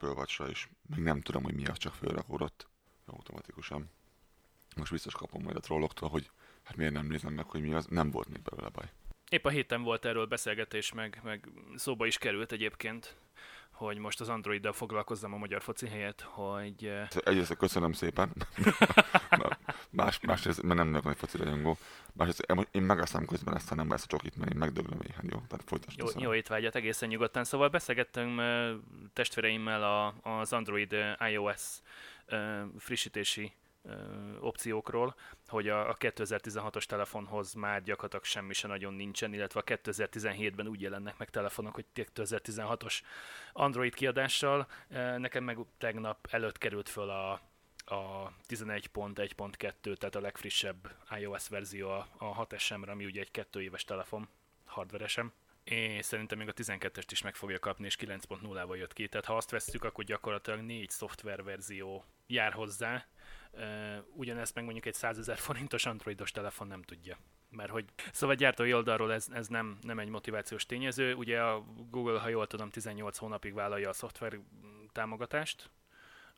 Apple watch és még nem tudom, hogy mi az, csak fölrakódott automatikusan. Most biztos kapom majd a trolloktól, hogy hát miért nem nézem meg, hogy mi az, nem volt még belőle baj. Épp a héten volt erről beszélgetés, meg, meg szóba is került egyébként, hogy most az Androiddal foglalkozzam a magyar foci helyett, hogy... eh, Egyrészt köszönöm szépen, más, másrészt, mert nem vagyok nagy foci rajongó, másrészt én- én megasztám közben ezt, ha nem ezt a csokit, mert én megdöglöm éhen, jó? Tehát folytasd Jó, jó étvágyat egészen nyugodtan. Szóval beszélgettünk testvéreimmel a, az Android iOS frissítési opciókról, hogy a, a 2016-os telefonhoz már gyakorlatilag semmi se nagyon nincsen, illetve a 2017-ben úgy jelennek meg telefonok, hogy 2016-os Android kiadással. Nekem meg tegnap előtt került föl a, a 11.1.2, tehát a legfrissebb iOS verzió a, a 6SM-re, ami ugye egy kettő éves telefon, hardveresem. És szerintem még a 12-est is meg fogja kapni, és 9.0-val jött ki. Tehát ha azt vesszük, akkor gyakorlatilag négy szoftververzió jár hozzá. Ugyanezt meg mondjuk egy 100 ezer forintos androidos telefon nem tudja. Mert hogy, szóval gyártói oldalról ez, ez nem, nem egy motivációs tényező. Ugye a Google, ha jól tudom, 18 hónapig vállalja a szoftver támogatást,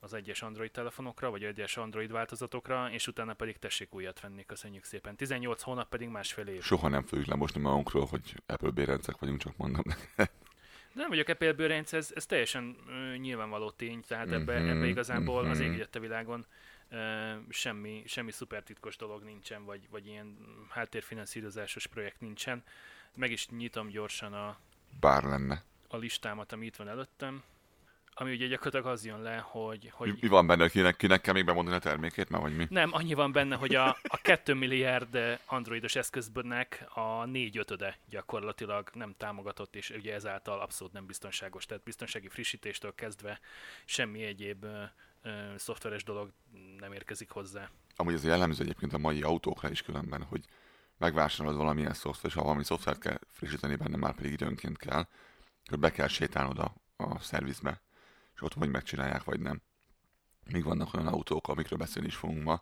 az egyes Android telefonokra, vagy egyes Android változatokra, és utána pedig tessék újat venni, köszönjük szépen. 18 hónap pedig másfél év. Soha nem fogjuk lemosni magunkról, hogy Apple bérencek vagyunk, csak mondom. De nem vagyok Apple bőrönc, ez, ez teljesen ö, nyilvánvaló tény, tehát ebbe, Mhm, ebbe igazából az mhm. ég a világon ö, semmi, semmi szuper titkos dolog nincsen, vagy, vagy ilyen háttérfinanszírozásos projekt nincsen. Meg is nyitom gyorsan a, Bár lenne. a listámat, ami itt van előttem, ami ugye gyakorlatilag az jön le, hogy, Hogy... Mi van benne, kinek, kinek kell még bemondani a termékét, már vagy mi? Nem, annyi van benne, hogy a, a 2 milliárd androidos eszközbönnek a négy ötöde gyakorlatilag nem támogatott, és ugye ezáltal abszolút nem biztonságos. Tehát biztonsági frissítéstől kezdve semmi egyéb ö, ö, szoftveres dolog nem érkezik hozzá. Amúgy ez jellemző egyébként a mai autókra is különben, hogy megvásárolod valamilyen szoftvert, és ha valami szoftvert kell frissíteni benne, már pedig időnként kell, akkor be kell sétálnod a, a szervizbe, és ott vagy megcsinálják, vagy nem. Még vannak olyan autók, amikről beszélni is fogunk ma,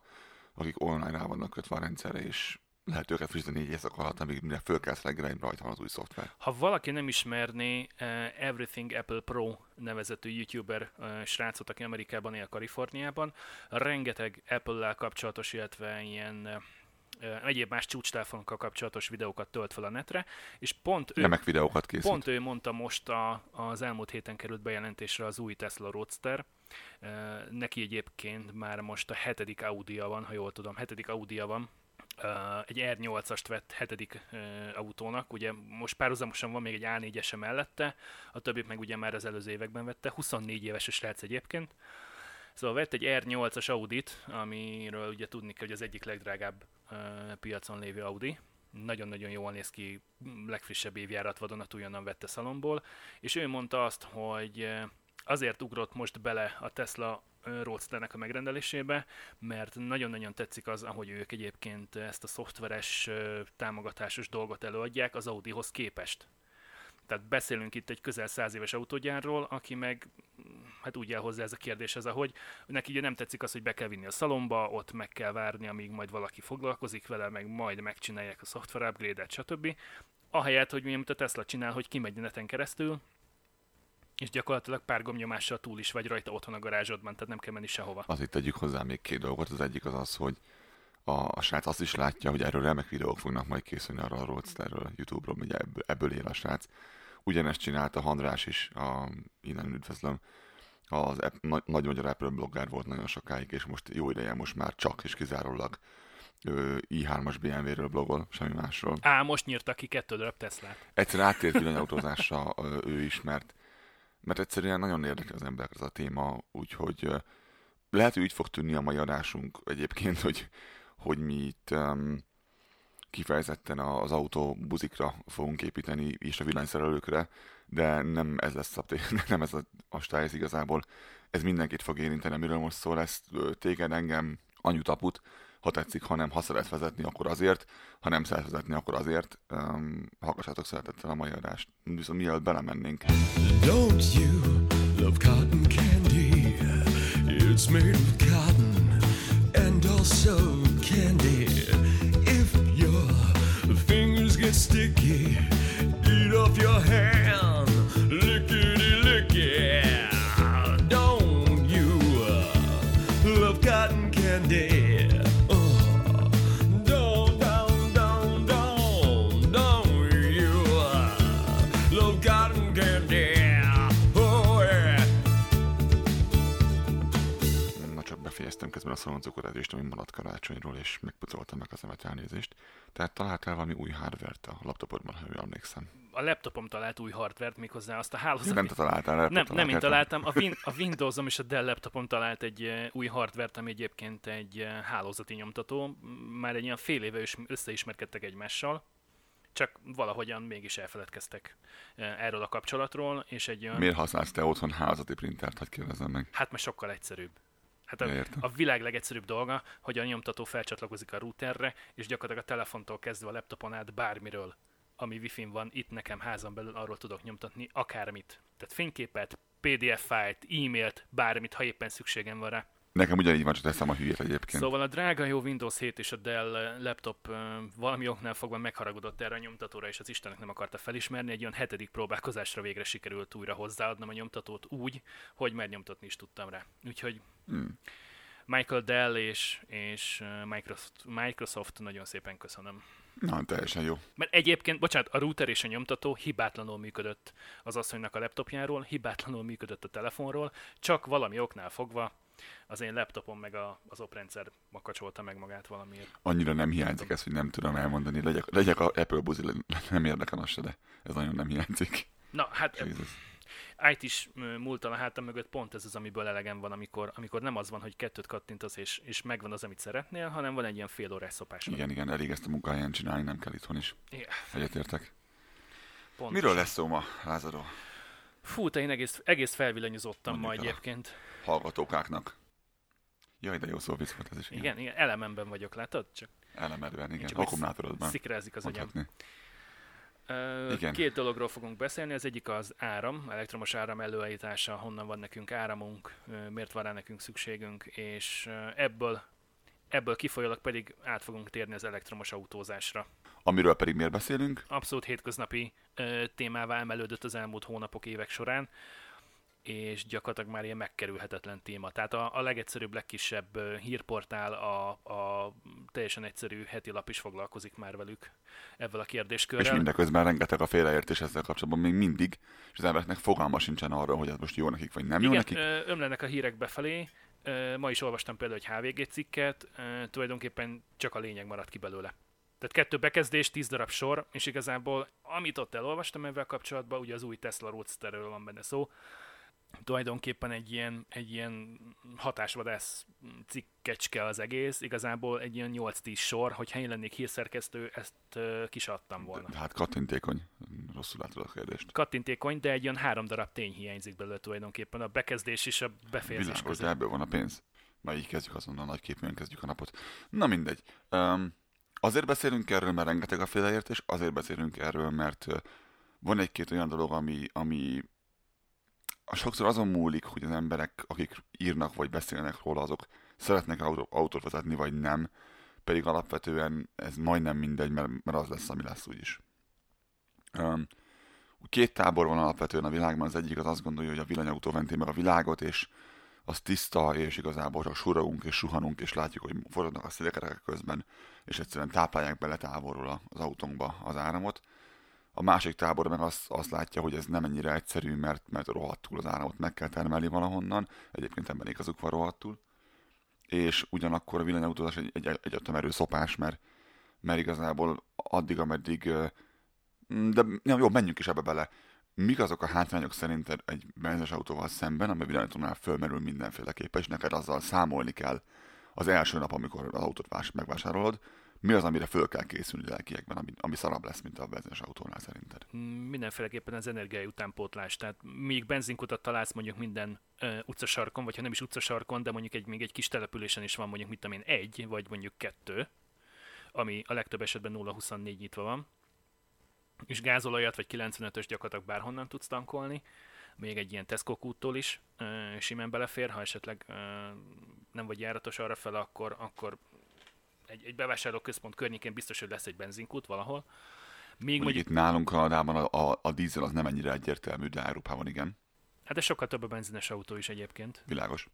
akik online rá vannak kötve a rendszerre, és lehet őket frissíteni négy éjszaka alatt, amíg mire fölkelsz reggel, rajta van az új szoftver. Ha valaki nem ismerné uh, Everything Apple Pro nevezetű youtuber uh, srácot, aki Amerikában él, Kaliforniában, rengeteg Apple-lel kapcsolatos, illetve ilyen uh, egyéb más csúcstelefonokkal kapcsolatos videókat tölt fel a netre, és pont ő, Remek videókat készít. pont ő mondta most a, az elmúlt héten került bejelentésre az új Tesla Roadster. Neki egyébként már most a hetedik Audi-ja van, ha jól tudom, hetedik Audi-ja van, egy R8-ast vett hetedik autónak, ugye most párhuzamosan van még egy A4-ese mellette, a többit meg ugye már az előző években vette, 24 éves a srác egyébként. Szóval vett egy R8-as Audit, amiről ugye tudni kell, hogy az egyik legdrágább piacon lévő Audi. Nagyon-nagyon jól néz ki, legfrissebb évjárat vadonatújonnan vette szalomból, és ő mondta azt, hogy azért ugrott most bele a Tesla Roadsternek a megrendelésébe, mert nagyon-nagyon tetszik az, ahogy ők egyébként ezt a szoftveres támogatásos dolgot előadják az Audihoz képest. Tehát beszélünk itt egy közel száz éves autógyárról, aki meg hát úgy áll hozzá ez a kérdéshez, ahogy neki ugye nem tetszik az, hogy be kell vinni a szalomba, ott meg kell várni, amíg majd valaki foglalkozik vele, meg majd megcsinálják a szoftver upgrade-et, stb. Ahelyett, hogy mi, a Tesla csinál, hogy kimegy neten keresztül, és gyakorlatilag pár gomnyomással túl is vagy rajta otthon a garázsodban, tehát nem kell menni sehova. Azért tegyük hozzá még két dolgot. Az egyik az az, hogy a, a srác azt is látja, hogy erről remek videók fognak majd készülni arra a Roadsterről, YouTube-ról, ugye ebből, ebből él a srác. Ugyanezt csinálta Handrás is, a, innen üdvözlöm, az app, nagy, nagy magyar Apple blogger volt nagyon sokáig, és most jó ideje most már csak és kizárólag ö, i3-as BMW-ről blogol, semmi másról. Á, most nyírtak ki kettő darab Teslát. Egyszer áttért villanyautózásra ő is, mert, mert egyszerűen nagyon érdekel az emberek ez a téma, úgyhogy ö, lehet, hogy úgy fog tűnni a mai adásunk egyébként, hogy, hogy mi itt um, kifejezetten az autó buzikra fogunk építeni, és a villanyszerelőkre, de nem ez lesz a, nem ez a, a stály, ez igazából. Ez mindenkit fog érinteni, amiről most szól, ö, téged, engem, anyut, aput, ha tetszik, ha nem, ha szeret vezetni, akkor azért, ha nem szeret vezetni, akkor azért. Um, hallgassátok szeretettel a mai adást. Viszont mielőtt belemennénk. Don't you love cotton candy? It's made of cotton and also sticky, eat off your hand. A szaloncukorezést, ami maradt karácsonyról, és megpucoltam meg az emet elnézést. Tehát találtál valami új hardvert a laptopodban, ha jól emlékszem. A laptopom talált új hardvert, méghozzá azt a hálózat... Nem te találtál, laptop Nem, nem én találtam. A, Win- a Windowsom és a Dell laptopom talált egy eh, új hardvert, ami egyébként egy eh, hálózati nyomtató. Már egy ilyen fél éve is összeismerkedtek egymással, csak valahogyan mégis elfeledkeztek eh, erről a kapcsolatról, és egy olyan... Miért használsz te otthon házati printert, hogy kérdezem meg? Hát mert sokkal egyszerűbb. Hát a, értem. a világ legegyszerűbb dolga, hogy a nyomtató felcsatlakozik a routerre, és gyakorlatilag a telefontól kezdve a laptopon át bármiről, ami wifi van itt nekem házon belül, arról tudok nyomtatni akármit. Tehát fényképet, PDF fájlt, e-mailt, bármit, ha éppen szükségem van rá. Nekem ugyanígy van, csak teszem a hülyét egyébként. Szóval a drága jó Windows 7 és a Dell eh, laptop eh, valami oknál fogva megharagudott erre a nyomtatóra, és az Istenek nem akarta felismerni. Egy olyan hetedik próbálkozásra végre sikerült újra hozzáadnom a nyomtatót úgy, hogy megnyomtatni is tudtam rá. Úgyhogy Hmm. Michael Dell és, és eh, Microsoft, Microsoft nagyon szépen köszönöm. Na, teljesen jó. Mert egyébként, bocsánat, a router és a nyomtató hibátlanul működött az asszonynak a laptopjáról, hibátlanul működött a telefonról, csak valami oknál fogva az én laptopom meg a, az oprendszer makacsolta meg magát valamiért. Annyira nem hiányzik ez, hogy nem tudom elmondani. Legyek, legyek a Apple buzi, nem érdekel az se, de ez nagyon nem hiányzik. Na, hát Jesus. IT is ö, múltal a hátam mögött pont ez az, amiből elegem van, amikor, amikor nem az van, hogy kettőt kattintasz és, és megvan az, amit szeretnél, hanem van egy ilyen fél órás szopás. Igen, igen, elég ezt a munkahelyen csinálni, nem kell itthon is. Igen, Egyetértek. pontosan. Miről lesz szó ma, Lázadó? Fú, te én egész, egész felvillanyozottam ma egyébként. Hallgatókáknak. Jaj, de jó szó volt ez is. Igen, igen, elememben vagyok, látod? Csak Elemedben, igen. csak Akkumulátorodban. szikrázik az agyam. Ö, Igen. Két dologról fogunk beszélni, az egyik az áram, elektromos áram előállítása, honnan van nekünk áramunk, miért van rá nekünk szükségünk, és ebből, ebből kifolyólag pedig át fogunk térni az elektromos autózásra. Amiről pedig miért beszélünk? Abszolút hétköznapi ö, témává emelődött az elmúlt hónapok, évek során, és gyakorlatilag már ilyen megkerülhetetlen téma. Tehát a, a legegyszerűbb, legkisebb ö, hírportál, a, a teljesen egyszerű heti lap is foglalkozik már velük ezzel a kérdéskörrel. És mindeközben rengeteg a félreértés ezzel kapcsolatban még mindig, és az embereknek fogalma sincsen arról, hogy ez most jó nekik, vagy nem jó Igen, nekik. ö, ömlenek a hírek befelé. Ma is olvastam például egy HVG cikket, tulajdonképpen csak a lényeg maradt ki belőle. Tehát kettő bekezdés, tíz darab sor, és igazából amit ott elolvastam ezzel kapcsolatban, ugye az új Tesla Roadsterről van benne szó, tulajdonképpen egy ilyen, egy ilyen hatásvadász cikkecske az egész, igazából egy ilyen 8-10 sor, hogyha én lennék hírszerkesztő, ezt ö, ki se adtam volna. De Hát kattintékony. Rosszul látod a kérdést. Kattintékony, de egy ilyen három darab tény hiányzik belőle tulajdonképpen, a bekezdés és a befejezés Világos, között. de ebből van a pénz. Már így kezdjük azonnal nagy képűen kezdjük a napot. Na mindegy. Um, azért beszélünk erről, mert rengeteg a félreértés, azért beszélünk erről, mert van egy-két olyan dolog, ami, ami sokszor azon múlik, hogy az emberek, akik írnak vagy beszélnek róla, azok szeretnek autó, autót vezetni, vagy nem. Pedig alapvetően ez majdnem mindegy, mert, mert az lesz, ami lesz úgyis. Um, két tábor van alapvetően a világban, az egyik az azt gondolja, hogy a villanyautó menti meg a világot, és az tiszta, és igazából csak surogunk és suhanunk, és látjuk, hogy forognak a szélkerekek közben, és egyszerűen táplálják bele távolról az autónkba az áramot. A másik tábor meg azt, azt látja, hogy ez nem ennyire egyszerű, mert, mert rohadtul az áramot meg kell termelni valahonnan, egyébként ebben igazuk van rohadtul, és ugyanakkor a villanyautózás egy, egy, egy erő szopás, mert, mert igazából addig, ameddig de ja, jó, menjünk is ebbe bele. Mik azok a hátrányok szerinted egy benzines autóval szemben, ami villanyautónál fölmerül mindenféleképpen, és neked azzal számolni kell az első nap, amikor az autót vás, megvásárolod, mi az, amire föl kell készülni lelkiekben, ami, ami szarabb lesz, mint a benzines autónál szerinted? Mm, mindenféleképpen az energiai utánpótlás. Tehát míg benzinkutat találsz mondjuk minden ö, utcasarkon, vagy ha nem is utcasarkon, de mondjuk egy, még egy kis településen is van mondjuk, mit tudom én, egy, vagy mondjuk kettő, ami a legtöbb esetben 0-24 nyitva van, és gázolajat vagy 95-ös gyakorlatilag bárhonnan tudsz tankolni, még egy ilyen Tesco kúttól is ö, simán belefér, ha esetleg ö, nem vagy járatos arra fel, akkor, akkor egy, egy bevásárlóközpont környékén biztos, hogy lesz egy benzinkút valahol. Még Mondjuk mondjuk, itt nálunk Kanadában a, a, a dízel az nem ennyire egyértelmű, de Európában igen, hát de sokkal több a benzines autó is egyébként. világos.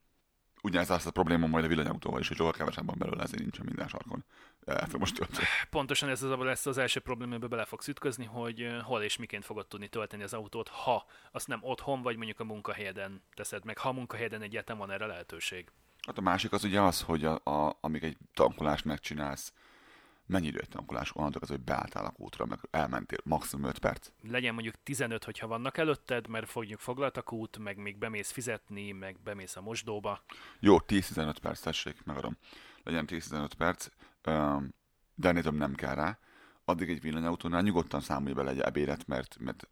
Ugyanez az a probléma majd a villanyautóval is, hogy sokkal kevesebb van belőle, ezért nincsen minden sarkon. Most. Pontosan ez az, lesz az első probléma, amiben bele fogsz ütközni, hogy hol és miként fogod tudni tölteni az autót, ha azt nem otthon vagy mondjuk a munkahelyeden teszed meg, ha a munkahelyeden egyáltalán van erre lehetőség. Hát a másik az ugye az, hogy a, a, amíg egy tankolást megcsinálsz, mennyi idő egy tankolás, onnantól az, hogy beálltál a kútra, meg elmentél, maximum 5 perc. Legyen mondjuk 15, hogyha vannak előtted, mert fogjuk foglalt a kút, meg még bemész fizetni, meg bemész a mosdóba. Jó, 10-15 perc, tessék, megadom. Legyen 10-15 perc, de ennél több nem kell rá. Addig egy villanyautónál nyugodtan számolj bele egy ebédet, mert, mert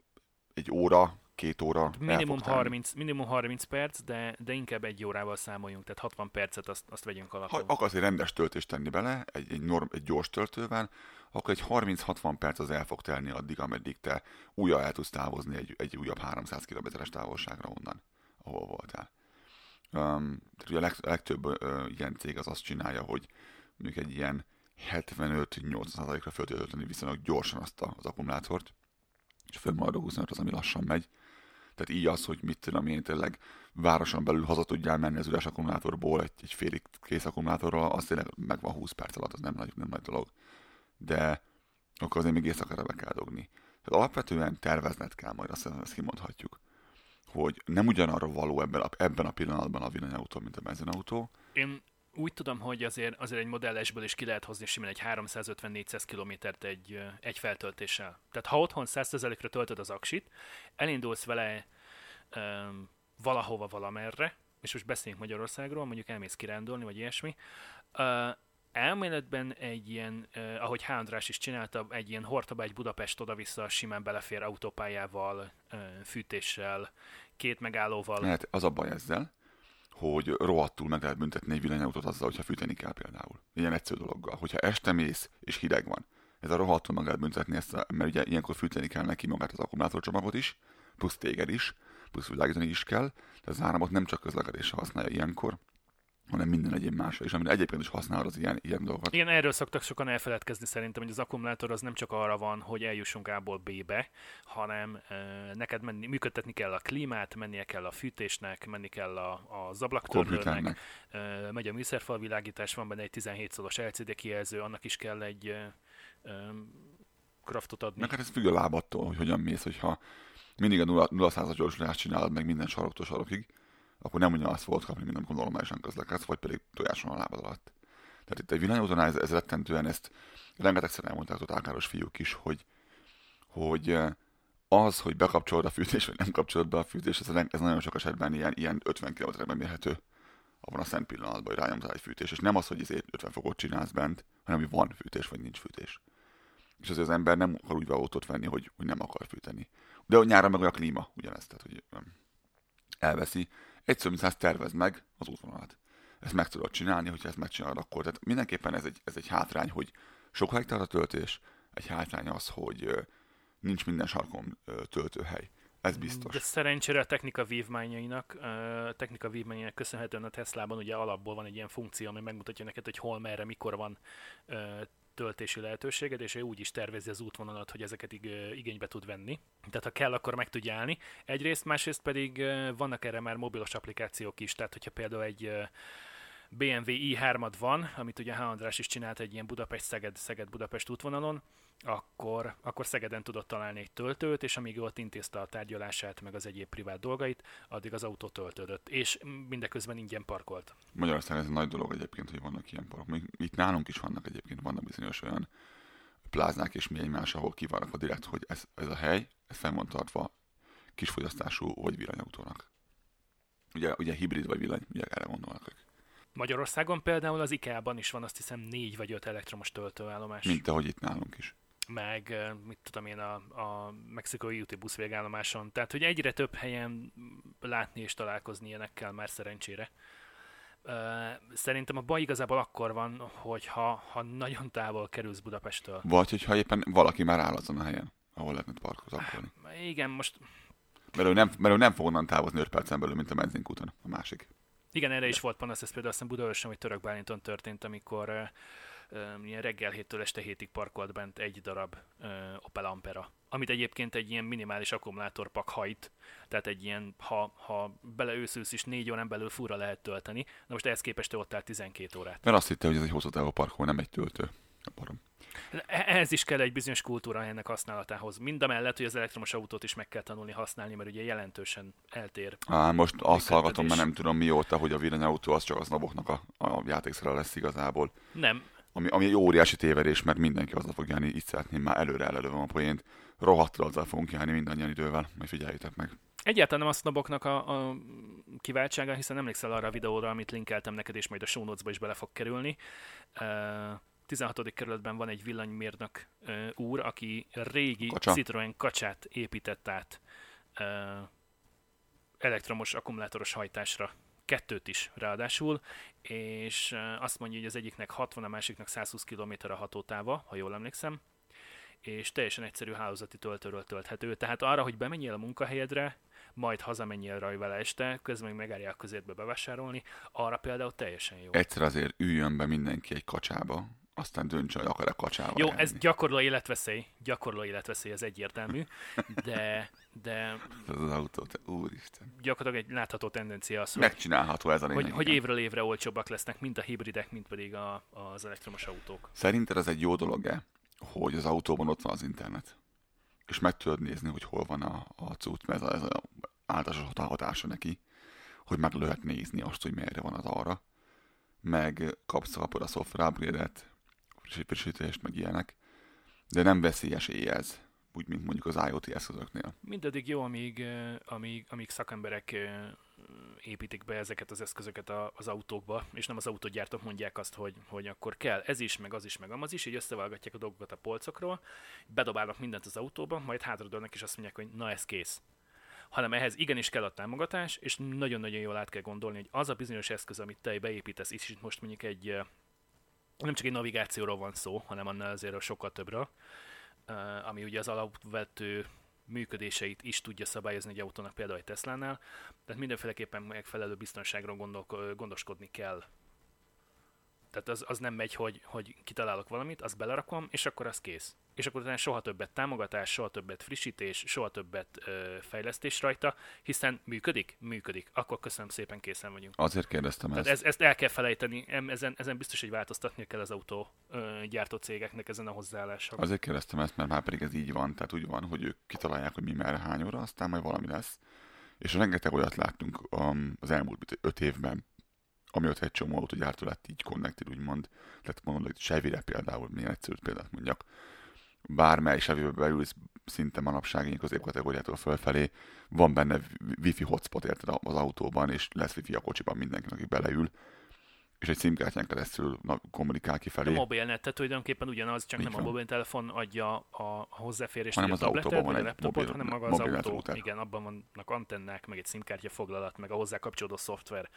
egy óra, két óra Minimum fog telni. 30, minimum 30 perc, de, de inkább egy órával számoljunk, tehát 60 percet azt, azt vegyünk Ha alapul. akarsz egy rendes töltést tenni bele, egy, egy, norm, egy gyors töltővel, akkor egy 30-60 perc az el fog telni addig, ameddig te újra el tudsz távozni egy, egy újabb 300 km-es távolságra onnan, ahol voltál. Um, tehát ugye a, leg, a legtöbb uh, ilyen cég az azt csinálja, hogy mondjuk egy ilyen 75-80%-ra föl viszonylag gyorsan azt az akkumulátort, és fönnmaradó 25 az, ami lassan megy. Tehát így az, hogy mit tudom én tényleg városon belül haza tudjál menni az üres akkumulátorból egy, egy félig kész akkumulátorral, az tényleg megvan 20 perc alatt, az nem nagy, nem nagy dolog. De akkor azért még éjszakára be kell dugni. Tehát alapvetően tervezned kell majd, azt, azt kimondhatjuk, hogy nem ugyanarra való ebben a, ebben a pillanatban a villanyautó, mint a benzinautó. Én úgy tudom, hogy azért, azért egy modellesből is ki lehet hozni simán egy 350-400 kilométert egy, egy feltöltéssel. Tehát ha otthon 100%-ra töltöd az aksit, elindulsz vele um, valahova, valamerre, és most beszéljünk Magyarországról, mondjuk elmész kirándulni, vagy ilyesmi, uh, elméletben egy ilyen, uh, ahogy H. Is csinálta, egy ilyen Hortobágy Budapest oda-vissza simán belefér autópályával, uh, fűtéssel, két megállóval. Lehet az a baj ezzel, hogy rohadtul meg lehet büntetni egy villanyautót azzal, hogyha fűteni kell például. Ilyen egyszerű dologgal. Hogyha este mész és hideg van, ez a rohadtul meg lehet büntetni, ezt a, mert ugye ilyenkor fűteni kell neki magát az akkumulátorcsomagot is, plusz téged is, plusz világítani is kell, de az áramot nem csak közlekedésre használja ilyenkor, hanem minden egyéb másra is, amire egyébként is használod az ilyen, ilyen dolgokat. Igen, erről szoktak sokan elfeledkezni szerintem, hogy az akkumulátor az nem csak arra van, hogy eljussunk A-ból B-be, hanem e, neked menni, működtetni kell a klímát, mennie kell a fűtésnek, menni kell a, az ablaktörlőnek, e, megy a műszerfalvilágítás, van benne egy 17 szoros LCD kijelző, annak is kell egy e, e, kraftot adni. Meg hát ez függ a lábattól, hogy hogyan mész, hogyha mindig a 0, 0 100 gyorsulást csinálod meg minden saroktól sarokig, akkor nem ugyanazt fogod kapni, mint amikor normálisan közlekedsz, vagy pedig tojáson a lábad alatt. Tehát itt egy villanyautónál ez, ez rettentően ezt rengetegszer elmondták a tálkáros fiúk is, hogy, hogy eh, az, hogy bekapcsolod a fűtést, vagy nem kapcsolod be a fűtést, ez, ez nagyon sok esetben ilyen, ilyen 50 km-ben mérhető abban a szent pillanatban, hogy rányomtál egy fűtés. És nem az, hogy ezért 50 fokot csinálsz bent, hanem hogy van fűtés, vagy nincs fűtés. És azért az ember nem akar úgy autót venni, hogy, hogy nem akar fűteni. De nyáron meg olyan a klíma, ugyanezt, tehát hogy öm, elveszi. Egyszer, mint száz tervezd meg az útvonalat. Ezt meg tudod csinálni, hogyha ezt megcsinálod akkor. Tehát mindenképpen ez egy, ez egy hátrány, hogy sok hektár a töltés, egy hátrány az, hogy nincs minden sarkon töltőhely. Ez biztos. De szerencsére a technika vívmányainak, a technika vívmányainak köszönhetően a Teslában ugye alapból van egy ilyen funkció, ami megmutatja neked, hogy hol, merre, mikor van töltési lehetőséged, és ő úgy is tervezi az útvonalat, hogy ezeket igénybe tud venni. Tehát ha kell, akkor meg tudja állni. Egyrészt, másrészt pedig vannak erre már mobilos applikációk is, tehát hogyha például egy BMW i3-ad van, amit ugye H. András is csinált egy ilyen Budapest-Szeged, Szeged-Budapest útvonalon, akkor, akkor Szegeden tudott találni egy töltőt, és amíg ott intézte a tárgyalását, meg az egyéb privát dolgait, addig az autó töltődött, és mindeközben ingyen parkolt. Magyarországon ez egy nagy dolog egyébként, hogy vannak ilyen parkok. Még itt nálunk is vannak egyébként, vannak bizonyos olyan pláznák és mi egymás, ahol ki van rakva direkt, hogy ez, ez a hely, ez fenn van tartva kisfogyasztású vagy villanyautónak. Ugye, ugye hibrid vagy villany, ugye erre gondolnak ők. Magyarországon például az IKEA-ban is van azt hiszem négy vagy öt elektromos töltőállomás. Mint ahogy itt nálunk is. Meg mit tudom én a, a mexikói úti busz végállomáson. Tehát, hogy egyre több helyen látni és találkozni ilyenekkel már szerencsére. Szerintem a baj igazából akkor van, hogyha ha nagyon távol kerülsz Budapesttől. Vagy hogyha éppen valaki már áll azon a helyen, ahol lehetne parkolni. Igen, most Mert ő nem, mert ő nem fog onnan távozni 5 percen belül, mint a benzinkúton, a másik. Igen, erre is volt panasz, ez például azt hiszem Budaörsön vagy Török Bálinton történt, amikor uh, ilyen reggel héttől este hétig parkolt bent egy darab Opel Ampera, amit egyébként egy ilyen minimális akkumulátorpak hajt, tehát egy ilyen, ha, ha beleőszülsz is négy órán belül fura lehet tölteni, na most ehhez képest ő ott áll 12 órát. Mert azt hitte, hogy ez egy hosszú távú parkol, nem egy töltő. Barom. Ehhez is kell egy bizonyos kultúra ennek használatához. Mind a mellett, hogy az elektromos autót is meg kell tanulni használni, mert ugye jelentősen eltér. Á, most azt hallgatom, mert nem tudom mióta, hogy a villanyautó az csak az naboknak a, a játékszere lesz igazából. Nem, Ami, ami egy óriási tévedés, mert mindenki azzal fog járni, így szeretném már előre elővem a poént. Rohadtul azzal fogunk járni mindannyian idővel, majd figyeljétek meg. Egyáltalán nem a sznoboknak a, a kiváltsága, hiszen emlékszel arra a videóra, amit linkeltem neked, és majd a show notes-ba is bele fog kerülni. Uh, 16. kerületben van egy villanymérnök uh, úr, aki régi Kacsa. Citroen kacsát épített át uh, elektromos akkumulátoros hajtásra. Kettőt is ráadásul, és azt mondja, hogy az egyiknek 60, a másiknak 120 km a hatótáva, ha jól emlékszem, és teljesen egyszerű hálózati töltőről tölthető. Tehát arra, hogy bemenjél a munkahelyedre, majd hazamenjél raj vele este, közben meg megállja a közértbe bevásárolni, arra például teljesen jó. Egyszer azért üljön be mindenki egy kacsába, aztán döntsön, hogy akar-e kacsába Jó, járni. ez gyakorló életveszély, gyakorló életveszély, ez egyértelmű, de, de az autó, te, úristen. gyakorlatilag egy látható tendencia az, Megcsinálható ez a lényeg. hogy, hogy évről évre olcsóbbak lesznek, mind a hibridek, mind pedig a, az elektromos autók. Szerinted ez egy jó dolog-e, hogy az autóban ott van az internet? És meg tudod nézni, hogy hol van a, a cucc, mert ez a, ez a általános hatása neki, hogy meg lehet nézni azt, hogy merre van az arra, meg kapsz kapod a szoftver upgrade-et, friss- frissítést, meg ilyenek, de nem veszélyes ez, úgy, mint mondjuk az IoT eszközöknél. Mindaddig jó, amíg, amíg, amíg szakemberek építik be ezeket az eszközöket a- az autókba, és nem az autógyártók mondják azt, hogy, hogy akkor kell ez is, meg az is, meg amaz is, így összevágatják a dolgokat a polcokról, bedobálnak mindent az autóba, majd hátradőlnek, és azt mondják, hogy na ez kész. Hanem ehhez igenis kell a támogatás, és nagyon-nagyon jól át kell gondolni, hogy az a bizonyos eszköz, amit te beépítesz, és itt most mondjuk egy nem csak egy navigációról van szó, hanem annál azért sokkal többről, ami ugye az alapvető működéseit is tudja szabályozni egy autónak, például egy Teslánál, tehát mindenféleképpen megfelelő biztonságról gondol, gondoskodni kell. Tehát az, az nem megy, hogy, hogy kitalálok valamit, azt belerakom, és akkor az kész. És akkor utána soha többet támogatás, soha többet frissítés, soha többet ö, fejlesztés rajta, hiszen működik? Működik. Akkor köszönöm szépen, készen vagyunk. Azért kérdeztem Tehát ezt. ez, ezt el kell felejteni, ezen, ezen biztos, hogy változtatni kell az autó ö, gyártó cégeknek ezen a hozzáálláson. Azért kérdeztem ezt, mert már pedig ez így van, tehát úgy van, hogy ők kitalálják, hogy mi merre hány óra, aztán majd valami lesz. És rengeteg olyat láttunk um, az elmúlt öt évben, amióta egy csomó autógyártó lett így connected, úgymond. Tehát mondom, hogy Chevy-re például, milyen egyszerű példát mondjak. Bármely Chevy-be beülsz szinte manapság ilyen középkategóriától fölfelé, van benne wifi hotspot érted az autóban, és lesz wifi a kocsiban mindenkinek, aki beleül, és egy SIM-kártyán keresztül kommunikál A kifelé. mobilnet, tehát tulajdonképpen ugyanaz, csak Így nem a van. mobiltelefon adja a, a hozzáférést, Hanem a az autóban a van egy laptopot, mobil- hanem maga az autó. router. Igen, abban vannak antennák, meg egy SIM-kártya foglalat, meg a hozzá kapcsolódó szoftver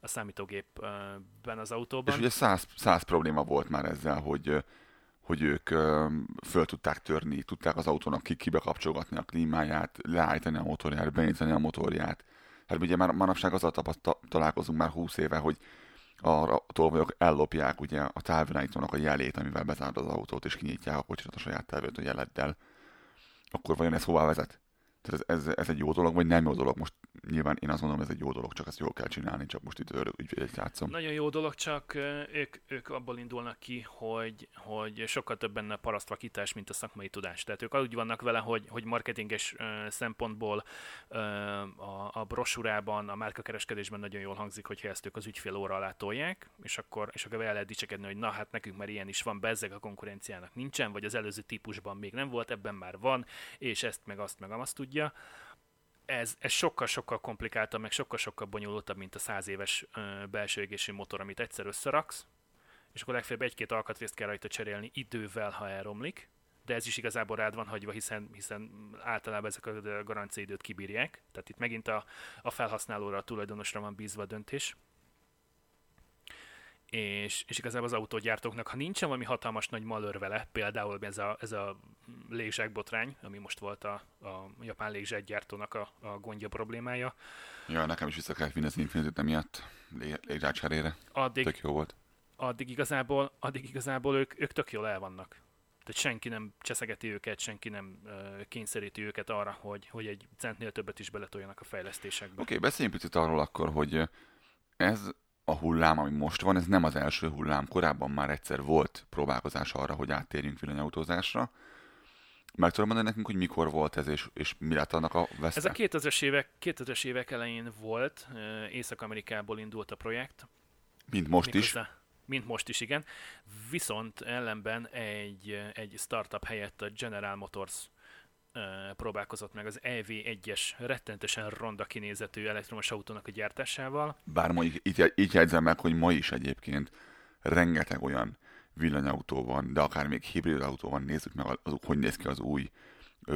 a számítógépben az autóban. És ugye száz, száz probléma volt már ezzel, hogy, hogy ők föl tudták törni, tudták az autónak ki, kibe kapcsolgatni a klímáját, leállítani a motorját, benyitani a motorját. Hát ugye már manapság azzal találkozunk már 20 éve, hogy a tolvajok ellopják ugye a távirányítónak a jelét, amivel bezárod az autót, és kinyitják a kocsirat a saját távirányító jeleddel. Akkor vajon ez hová vezet? Tehát ez, ez, ez egy jó dolog, vagy nem jó dolog? Most nyilván én azt mondom, ez egy jó dolog, csak ezt jól kell csinálni, csak most itt örök ügyvédek játszom. Nagyon jó dolog, csak ők, ők abból indulnak ki, hogy, hogy sokkal több benne parasztvakítás, mint a szakmai tudás. Tehát ők úgy vannak vele, hogy, hogy marketinges szempontból a, a brosúrában, a márkakereskedésben nagyon jól hangzik, hogyha ezt ők az ügyfél óra alá tolják, és akkor, és akkor el lehet dicsekedni, hogy na hát nekünk már ilyen is van, bezzeg a konkurenciának nincsen, vagy az előző típusban még nem volt, ebben már van, és ezt meg azt meg azt tudja ez, ez sokkal-sokkal komplikáltabb, meg sokkal-sokkal bonyolultabb, mint a száz éves ö, belső égésű motor, amit egyszer összeraksz, és akkor legfeljebb egy-két alkatrészt kell rajta cserélni idővel, ha elromlik, de ez is igazából rád van hagyva, hiszen, hiszen általában ezek a garanciaidőt kibírják, tehát itt megint a, a felhasználóra, a tulajdonosra van bízva a döntés. És, és igazából az autógyártóknak, ha nincsen valami hatalmas nagy malőr vele, például ez a, ez a légzsákbotrány, ami most volt a, a japán légzsákgyártónak a, a gondja problémája, Ja, nekem is vissza kellett vinni az Infinity-t emiatt lé- légzsákcserére. addig, Tök jó volt. addig igazából, addig igazából ők, ők tök jól el vannak. Tehát senki nem cseszegeti őket, senki nem uh, kényszeríti őket arra, hogy, hogy egy centnél többet is beletoljanak a fejlesztésekbe. Oké, okay, beszéljünk picit arról akkor, hogy ez a hullám, ami most van, ez nem az első hullám. Korábban már egyszer volt próbálkozás arra, hogy áttérjünk villanyautózásra. Meg tudom mondani nekünk, hogy mikor volt ez, és, és mi lett annak a veszte? Ez a 2000-es évek, 2000-es évek elején volt, ö, Észak-Amerikából indult a projekt. Mint most is. Méghozzá- Mint most is, igen. Viszont ellenben egy, egy startup helyett a General Motors próbálkozott meg az EV1-es, rettentesen ronda kinézetű elektromos autónak a gyártásával. Bár mondjuk itt, itt jegyzem meg, hogy ma is egyébként rengeteg olyan villanyautó van, de akár még hibrid autó van, nézzük meg, az, hogy néz ki az új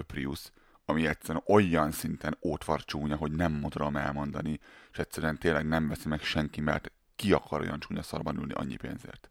Prius, ami egyszerűen olyan szinten ótvar csúnya, hogy nem tudom elmondani, és egyszerűen tényleg nem veszi meg senki, mert ki akar olyan csúnya szarban ülni annyi pénzért.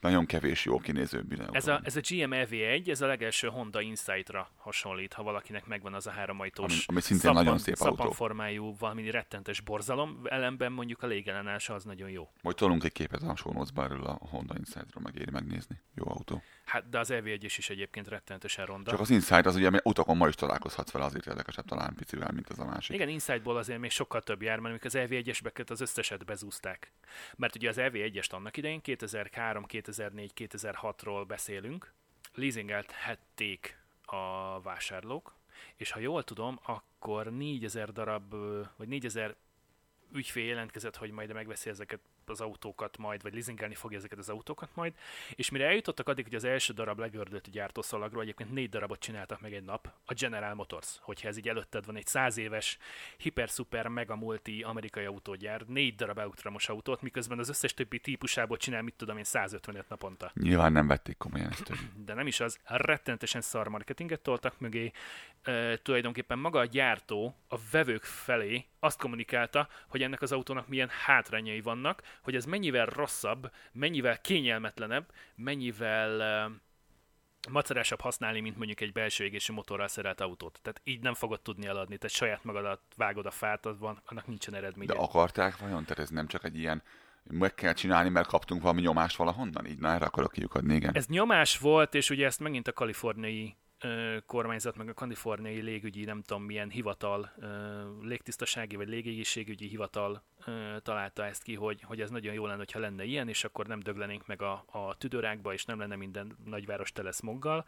Nagyon kevés jó kinéző villanyautó. Ez a, ez a GM EV1, ez a legelső Honda Insight-ra hasonlít, ha valakinek megvan az a háromajtós Ami- ami szintén nagyon szép autó. formájú, valami rettentes borzalom, ellenben mondjuk a légellenása az nagyon jó. Majd tolunk egy képet a show erről a Honda Insight-ról, megéri megnézni. Jó autó. Hát, de az EV1 is, is egyébként rettentesen ronda. Csak az Insight az ugye, utakon ma is találkozhatsz vele, azért érdekesebb talán picivel, mint az a másik. Igen, Insightból azért még sokkal több jár, mert az EV1-esbeket az összeset bezúzták. Mert ugye az EV1-est annak idején 2003, 2004, 2006-ról beszélünk, leasingelthették a vásárlók, és ha jól tudom, akkor 4000 darab, vagy 4000 ügyfél jelentkezett, hogy majd megveszi ezeket az autókat majd, vagy leasingelni fogja ezeket az autókat majd, és mire eljutottak addig, hogy az első darab legördült gyártószalagról, egyébként négy darabot csináltak meg egy nap, a General Motors, hogyha ez így előtted van, egy száz éves, hiper-szuper, mega multi amerikai autógyár, négy darab elektromos autót, miközben az összes többi típusából csinál, mit tudom én, 155 naponta Nyilván nem vették komolyan ezt. de nem is az, rettenetesen szar marketinget toltak mögé. E, tulajdonképpen maga a gyártó a vevők felé azt kommunikálta, hogy ennek az autónak milyen hátrányai vannak, hogy ez mennyivel rosszabb, mennyivel kényelmetlenebb, mennyivel macerásabb használni, mint mondjuk egy belső égésű motorral szerelt autót. Tehát így nem fogod tudni eladni, tehát saját magadat vágod a fát, az van, annak nincsen eredménye. De akarták vajon? Tehát ez nem csak egy ilyen, meg kell csinálni, mert kaptunk valami nyomást valahonnan? Így, na erre akarok kiukadni, igen. Ez nyomás volt, és ugye ezt megint a kaliforniai kormányzat, meg a kaliforniai légügyi, nem tudom milyen hivatal, légtisztasági vagy légégészségügyi hivatal találta ezt ki, hogy, hogy ez nagyon jó lenne, ha lenne ilyen, és akkor nem döglenénk meg a, a tüdőrákba, és nem lenne minden nagyváros tele smoggal.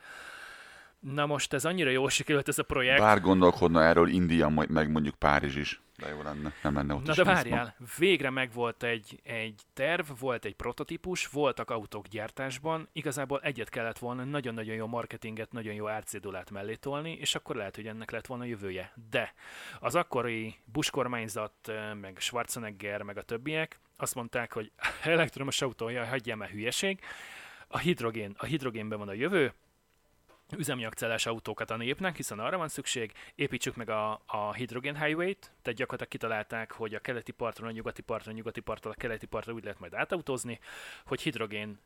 Na most ez annyira jól sikerült ez a projekt. Bár gondolkodna erről India, meg mondjuk Párizs is. De jó lenne, nem lenne ott Na de várjál, végre megvolt egy, egy terv, volt egy prototípus, voltak autók gyártásban, igazából egyet kellett volna nagyon-nagyon jó marketinget, nagyon jó árcédulát mellé tolni, és akkor lehet, hogy ennek lett volna jövője. De az akkori Bush kormányzat, meg Schwarzenegger, meg a többiek azt mondták, hogy elektromos autó, jaj, hagyjál már hülyeség, a hidrogén, a hidrogénben van a jövő, üzemanyagcellás autókat a népnek, hiszen arra van szükség, építsük meg a, a Hydrogen Highway-t, tehát gyakorlatilag kitalálták, hogy a keleti partról a nyugati partra, a nyugati partról a keleti partra úgy lehet majd átautózni, hogy hidrogén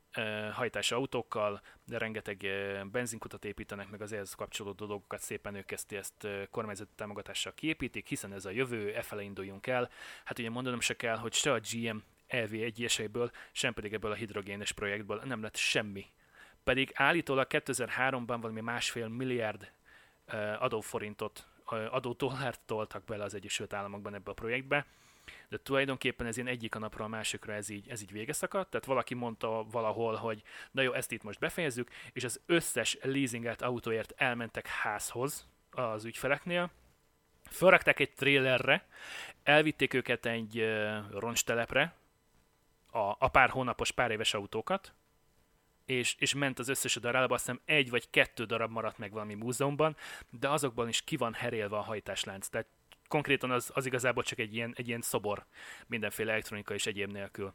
hajtású autókkal, de rengeteg uh, benzinkutat építenek, meg az ehhez kapcsolódó dolgokat szépen ők ezt, ezt kormányzati támogatással kiépítik, hiszen ez a jövő, e fele induljunk el. Hát ugye mondanom se kell, hogy se a GM EV1-eséből, sem pedig ebből a hidrogénes projektből nem lett semmi pedig állítólag 2003-ban valami másfél milliárd adóforintot, adódollárt toltak bele az Egyesült Államokban ebbe a projektbe, de tulajdonképpen ez ilyen egyik a napra a másikra ez így, ez így vége szakadt, tehát valaki mondta valahol, hogy na jó, ezt itt most befejezzük, és az összes leasingelt autóért elmentek házhoz az ügyfeleknél, felrakták egy trailerre, elvitték őket egy roncstelepre, a, a pár hónapos, pár éves autókat, és, és ment az összes darálba, azt hiszem egy vagy kettő darab maradt meg valami múzeumban, de azokban is ki van herélve a hajtáslánc. Tehát konkrétan az, az igazából csak egy ilyen, egy ilyen szobor, mindenféle elektronika és egyéb nélkül.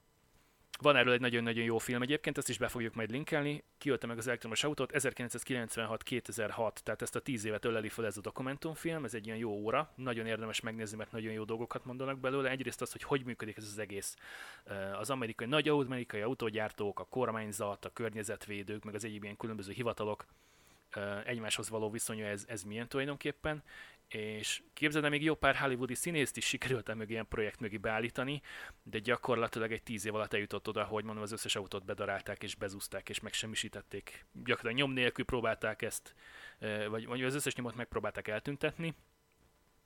Van erről egy nagyon-nagyon jó film egyébként, ezt is be fogjuk majd linkelni. Kiölte meg az elektromos autót, 1996-2006, tehát ezt a 10 évet öleli fel ez a dokumentumfilm, ez egy ilyen jó óra, nagyon érdemes megnézni, mert nagyon jó dolgokat mondanak belőle. Egyrészt az, hogy hogy működik ez az egész. Az amerikai nagy amerikai autógyártók, a kormányzat, a környezetvédők, meg az egyéb ilyen különböző hivatalok egymáshoz való viszonya ez, ez milyen tulajdonképpen, és képzeld el, még jó pár hollywoodi színészt is sikerült mögé ilyen projekt mögé beállítani, de gyakorlatilag egy tíz év alatt eljutott oda, hogy mondom, az összes autót bedarálták és bezúzták és megsemmisítették. Gyakorlatilag nyom nélkül próbálták ezt, vagy, vagy az összes nyomot megpróbálták eltüntetni.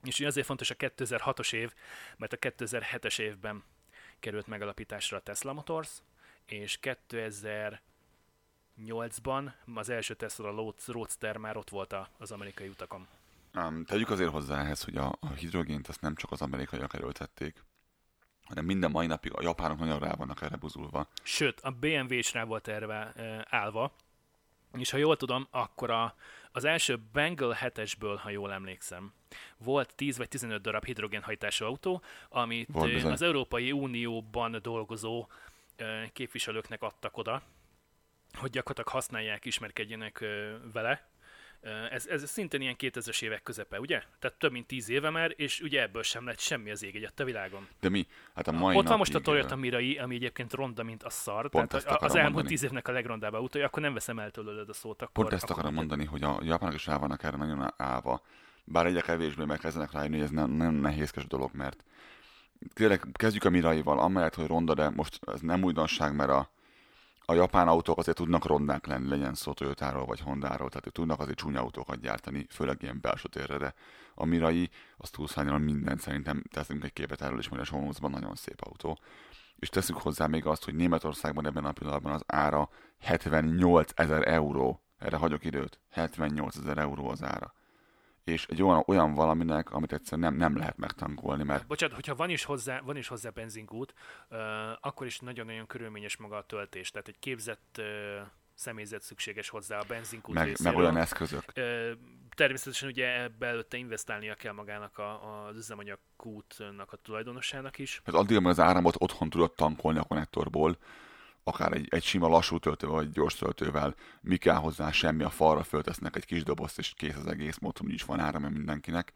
És azért fontos a 2006-os év, mert a 2007-es évben került megalapításra a Tesla Motors, és 2008-ban az első Tesla Roadster már ott volt az amerikai utakon. Um, tegyük azért hozzá ehhez, hogy a, a hidrogént azt nem csak az amerikaiak erőltették, hanem minden mai napig a japánok nagyon rá vannak erre buzulva. Sőt, a BMW is rá volt erre e, állva, és ha jól tudom, akkor a, az első Bengal 7-esből, ha jól emlékszem, volt 10 vagy 15 darab hidrogénhajtású autó, amit bizony. az Európai Unióban dolgozó ö, képviselőknek adtak oda, hogy gyakorlatilag használják, ismerkedjenek vele. Ez, ez szintén ilyen 2000-es évek közepe, ugye? Tehát több mint 10 éve már, és ugye ebből sem lett semmi az ég egyet a világon. De mi? Hát a mai Ott van most a Toyota Mirai, ami egyébként ronda, mint a szar. Pont Tehát ezt az elmúlt mondani. tíz évnek a legrondább autója, akkor nem veszem el tőled a szót. Akkor, Pont ezt akkor akarom mondjad. mondani, hogy a japánok is rá vannak erre nagyon állva. Bár egyre kevésbé megkezdenek rájönni, hogy ez nem, nem nehézkes dolog, mert tényleg kezdjük a Miraival, amellett, hogy ronda, de most ez nem újdonság, mert a, a japán autók azért tudnak rondák lenni, legyen szó Toyotáról vagy Hondáról, tehát ők tudnak azért csúnya autókat gyártani, főleg ilyen belső térre, de a Mirai az túlszányal mindent, szerintem teszünk egy képet erről is, majd a show nagyon szép autó. És teszünk hozzá még azt, hogy Németországban ebben a pillanatban az ára 78 ezer euró. Erre hagyok időt. 78 ezer euró az ára. És egy olyan, olyan valaminek, amit egyszerűen nem, nem lehet megtankolni, mert Bocsánat, hogyha van is hozzá, van is hozzá benzinkút, uh, akkor is nagyon-nagyon körülményes maga a töltés. Tehát egy képzett uh, személyzet szükséges hozzá a benzinkút meg, részéről. meg olyan eszközök. Ö, Természetesen ugye ebbe előtte investálnia kell magának a, az üzemanyagkútnak a tulajdonosának is. Hát addig, amíg az áramot otthon tudod tankolni a konnektorból, akár egy, egy sima lassú töltővel, vagy gyors töltővel, mi kell hozzá, semmi a falra föltesznek egy kis dobozt, és kész az egész, mondtam, hogy is van áram mindenkinek.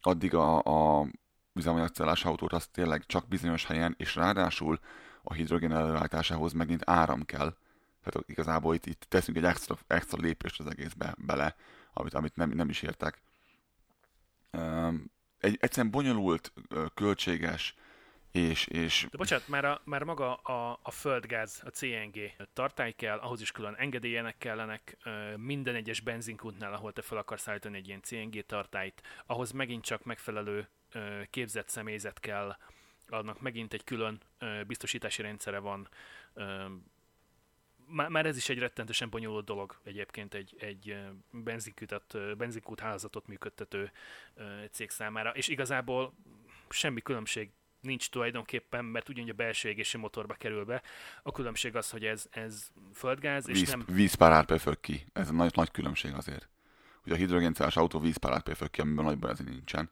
Addig a, a üzemanyagcellás autót az tényleg csak bizonyos helyen, és ráadásul a hidrogén előállításához megint áram kell. Tehát igazából itt, itt teszünk egy extra, extra lépést az egészbe bele, amit, amit nem, nem is értek. Egy egyszerűen bonyolult, költséges, és, és De bocsánat, már, a, már maga a, a földgáz, a CNG tartály kell, ahhoz is külön engedélyenek kellenek, minden egyes benzinkútnál, ahol te fel akarsz állítani egy ilyen CNG tartályt, ahhoz megint csak megfelelő képzett személyzet kell, annak megint egy külön biztosítási rendszere van. Már, ez is egy rettentősen bonyolult dolog egyébként egy, egy benzinkútat, benzinkút hálózatot működtető cég számára, és igazából semmi különbség nincs tulajdonképpen, mert ugyanúgy a belső égési motorba kerül be. A különbség az, hogy ez, ez földgáz, és víz, nem... víz pár árpél fök ki. Ez nagy, nagy különbség azért. Hogy a hidrogéncellás autó víz pár árpél fök ki, amiben nagyban ez nincsen.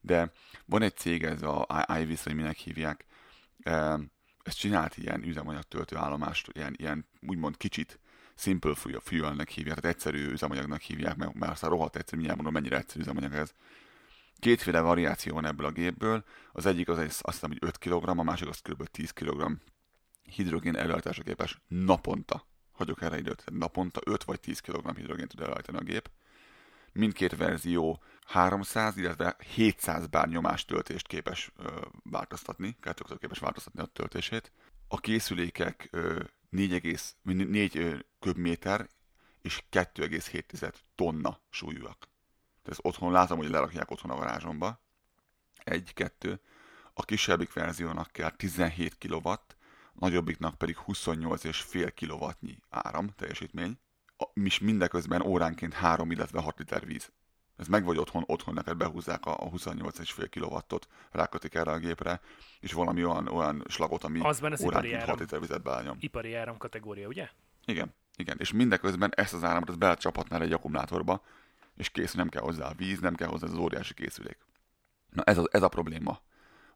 De van egy cég, ez a iVis, hogy minek hívják, ez csinált ilyen üzemanyagtöltő állomást, ilyen, ilyen úgymond kicsit simple fuel- fuelnek hívják, tehát egyszerű üzemanyagnak hívják, mert, mert aztán rohadt egyszerű, mindjárt mondom, mennyire egyszerű üzemanyag ez. Kétféle variáció van ebből a gépből, az egyik az egy, azt hiszem, hogy 5 kg, a másik az kb. 10 kg hidrogén előállításra képes naponta. Hagyok erre időt. Naponta 5 vagy 10 kg hidrogén tud előállítani a gép. Mindkét verzió 300, illetve 700 bár nyomás töltést képes ö, változtatni, kettőktől képes változtatni a töltését. A készülékek ö, 4,4 köbméter és 2,7 tonna súlyúak. Ezt otthon látom, hogy lerakják otthon a varázsomba. Egy, kettő. A kisebbik verziónak kell 17 kW, nagyobbiknak pedig 28,5 kW áram teljesítmény, és mindeközben óránként 3, illetve 6 liter víz. Ez meg vagy otthon, otthon neked behúzzák a, a 28,5 kW-ot, rákötik erre a gépre, és valami olyan, olyan slagot, ami Az óránként 6 áram. liter vizet beányom. Ipari áram kategória, ugye? Igen, igen. És mindeközben ezt az áramot ezt belecsaphatnál egy akkumulátorba, és kész, nem kell hozzá a víz, nem kell hozzá az óriási készülék. Na ez a, ez a probléma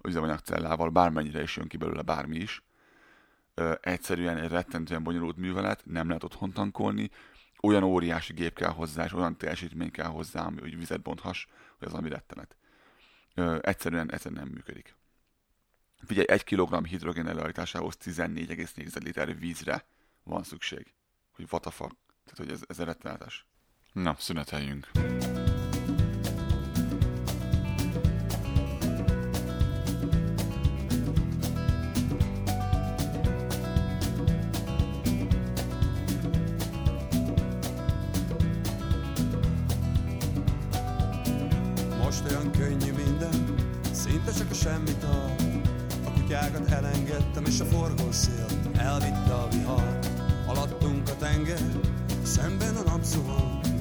üzemanyagcellával, bármennyire is jön ki belőle bármi is. Ö, egyszerűen egy rettentően bonyolult művelet, nem lehet otthon tankolni, olyan óriási gép kell hozzá, és olyan teljesítmény kell hozzá, ami, hogy vizet bonthass, hogy az ami rettenet. Ö, egyszerűen, egyszerűen nem működik. Figyelj, egy kilogramm hidrogén előállításához 14,4 liter vízre van szükség. Hogy what the fuck. Tehát, hogy ez, ez rettenetes. Na, szüneteljünk. Most olyan könnyű minden, szinte csak a semmit a, a útjákat elengedtem, és a forgószél elvitte a vihar. Alattunk a tenger, szemben a napzuhan.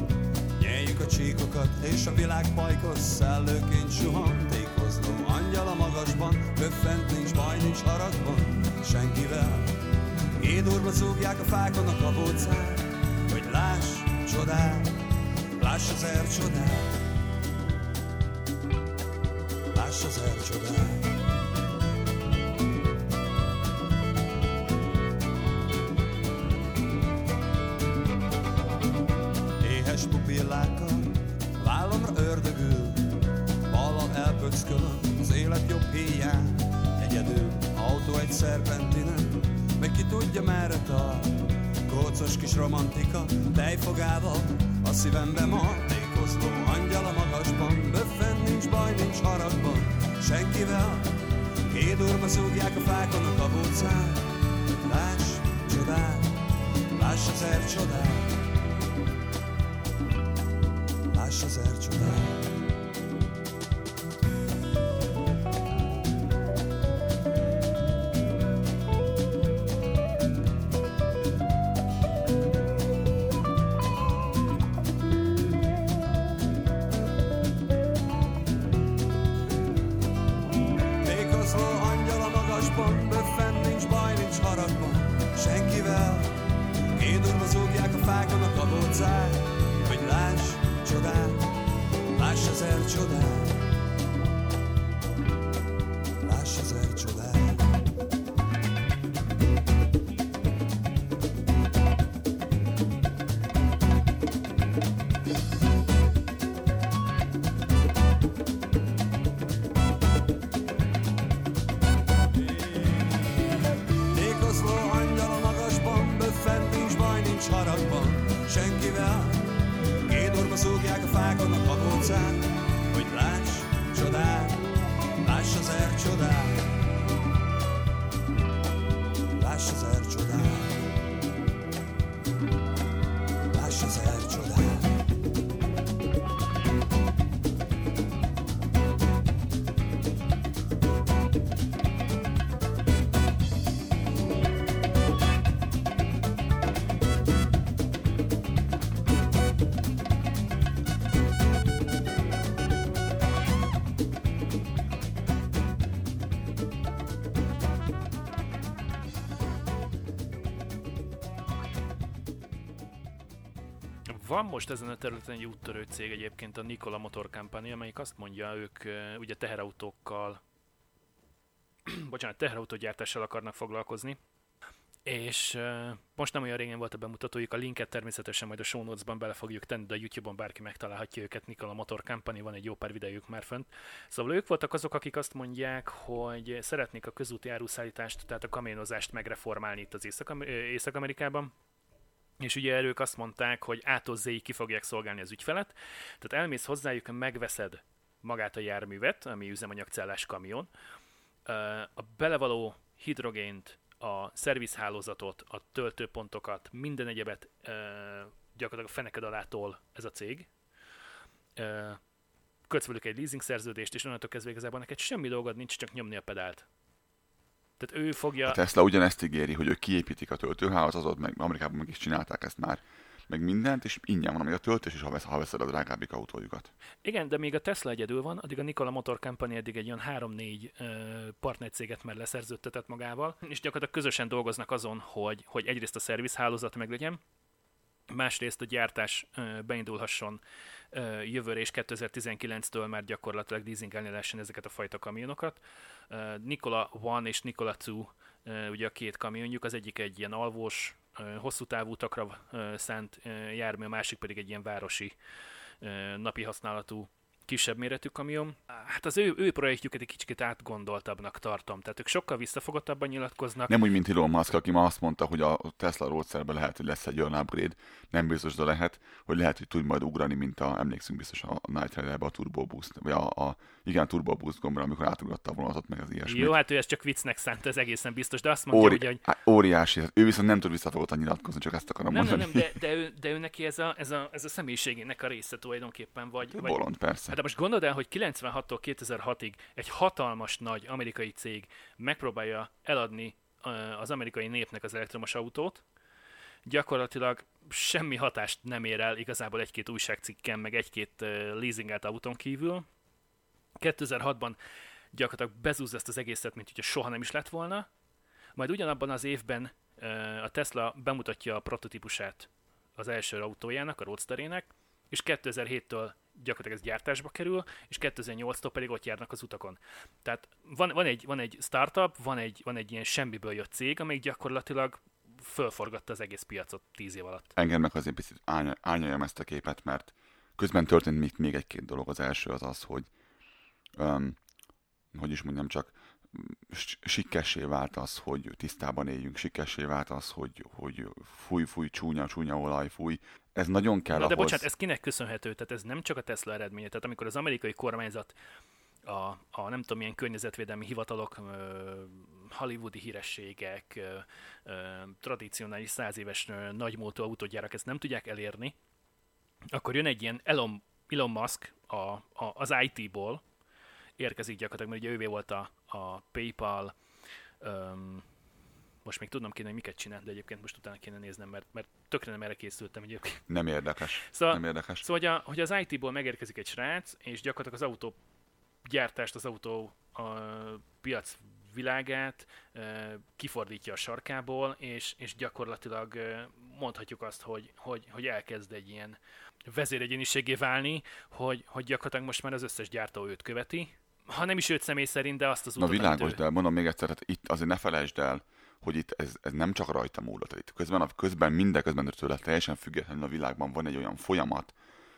A csíkokat, és a világ pajkos szellőként suhan. Tékozló angyal a magasban, böffent nincs baj, nincs haragban, senkivel. Édurba zúgják a fákon a kabócát, hogy láss csodát, láss az er csodát. Láss az er Éhes pupillákkal vállamra ördögül Ballal elpöckölöm az élet jobb híján Egyedül autó egy szerpentinen Meg ki tudja merre tart. Kócos kis romantika tejfogával A szívembe ma tékozló angyal a magasban Böffen nincs baj, nincs haragban. Senkivel Kédurba zúgják a fákon a kabócát Láss csodát, láss az er csodát Láss Van most ezen a területen egy úttörő cég egyébként, a Nikola Motor Company, amelyik azt mondja, ők ugye teherautókkal, bocsánat, teherautógyártással akarnak foglalkozni, és most nem olyan régen volt a bemutatójuk, a linket természetesen majd a show notes-ban bele fogjuk tenni, de a YouTube-on bárki megtalálhatja őket, Nikola Motor Company, van egy jó pár videójuk már fönt. Szóval ők voltak azok, akik azt mondják, hogy szeretnék a közúti áruszállítást, tehát a kamionozást megreformálni itt az Észak- Észak-Amerikában, és ugye ők azt mondták, hogy ától Z-ig ki fogják szolgálni az ügyfelet, tehát elmész hozzájuk, megveszed magát a járművet, ami üzemanyagcellás kamion, a belevaló hidrogént, a szervizhálózatot, a töltőpontokat, minden egyebet gyakorlatilag a feneked alától ez a cég. Kötsz velük egy leasing szerződést, és onnantól kezdve igazából neked semmi dolgod nincs, csak nyomni a pedált. Tehát ő fogja... A Tesla ugyanezt ígéri, hogy ők kiépítik a töltőhálózatot, meg Amerikában meg is csinálták ezt már, meg mindent, és ingyen van még a töltés is, ha, vesz, ha veszed a drágábbik autójukat. Igen, de még a Tesla egyedül van, addig a Nikola Motor Company eddig egy olyan 3-4 ö, partnercéget már leszerződtetett magával, és gyakorlatilag közösen dolgoznak azon, hogy, hogy egyrészt a szervizhálózat meglegyen, másrészt a gyártás ö, beindulhasson jövőre és 2019-től már gyakorlatilag leasingelni lehessen ezeket a fajta kamionokat. Nikola One és Nikola Two ugye a két kamionjuk, az egyik egy ilyen alvós, hosszú távú utakra szánt jármű, a másik pedig egy ilyen városi napi használatú kisebb méretű kamion. Hát az ő, ő projektjüket egy kicsit átgondoltabbnak tartom. Tehát ők sokkal visszafogottabban nyilatkoznak. Nem úgy, mint Elon Musk, aki ma azt mondta, hogy a Tesla Roadsterben lehet, hogy lesz egy olyan upgrade, nem biztos, de lehet, hogy lehet, hogy tud majd ugrani, mint a, emlékszünk biztos a Night Rider-be a Turbo Boost, vagy a, a igen, Turbo Boost gombra, amikor átugratta a vonatot, meg az ilyesmi. Jó, hát ő ezt csak viccnek szánt, ez egészen biztos, de azt mondja, Óri, hogy, hogy á, óriási, ő viszont nem tud visszafogottan nyilatkozni, csak ezt akarom nem, nem, mondani. nem, de, de, ő, de ő neki ez a, ez, a, ez a személyiségének a része tulajdonképpen, vagy, vagy Bolond, persze. Hát de most gondold el, hogy 96-tól 2006-ig egy hatalmas nagy amerikai cég megpróbálja eladni az amerikai népnek az elektromos autót, gyakorlatilag semmi hatást nem ér el igazából egy-két újságcikken, meg egy-két leasingelt autón kívül. 2006-ban gyakorlatilag bezúzza ezt az egészet, mint hogyha soha nem is lett volna. Majd ugyanabban az évben a Tesla bemutatja a prototípusát az első autójának, a Roadsterének, és 2007-től gyakorlatilag ez gyártásba kerül, és 2008-tól pedig ott járnak az utakon. Tehát van, van, egy, van egy startup, van egy, van egy ilyen semmiből jött cég, amelyik gyakorlatilag fölforgatta az egész piacot tíz év alatt. Engem meg azért picit árny- árnyaljam ezt a képet, mert közben történt még, még egy-két dolog. Az első az az, hogy um, hogy is mondjam, csak sikkessé vált az, hogy tisztában éljünk, sikkessé vált az, hogy, hogy fúj, fúj, csúnya, csúnya olaj, fúj. Ez nagyon kell Na de ahhoz... bocsánat, ez kinek köszönhető? Tehát ez nem csak a Tesla eredménye. Tehát amikor az amerikai kormányzat a, a nem tudom milyen környezetvédelmi hivatalok, ö, hollywoodi hírességek, ö, ö, tradicionális száz éves ö, nagymúltú autógyárak ezt nem tudják elérni, akkor jön egy ilyen Elon, Elon Musk a, a, az IT-ból, érkezik gyakorlatilag, mert ugye ővé volt a, a PayPal, öm, most még tudnom kéne, hogy miket csinál, de egyébként most utána kéne néznem, mert, mert tökre nem erre készültem egyébként. Nem érdekes. Szóval, Nem érdekes. Szóval, hogy, a, hogy az IT-ból megérkezik egy srác, és gyakorlatilag az autó gyártást, az autó a piac világát kifordítja a sarkából, és, és gyakorlatilag mondhatjuk azt, hogy, hogy, hogy elkezd egy ilyen vezéregyéniségé válni, hogy, hogy gyakorlatilag most már az összes gyártó őt követi, ha nem is őt személy szerint, de azt az Na világos, ő- de mondom még egyszer, tehát itt azért ne felejtsd el, hogy itt ez, ez nem csak rajta múlott. Itt közben, a, közben mindeközben tőle teljesen függetlenül a világban van egy olyan folyamat,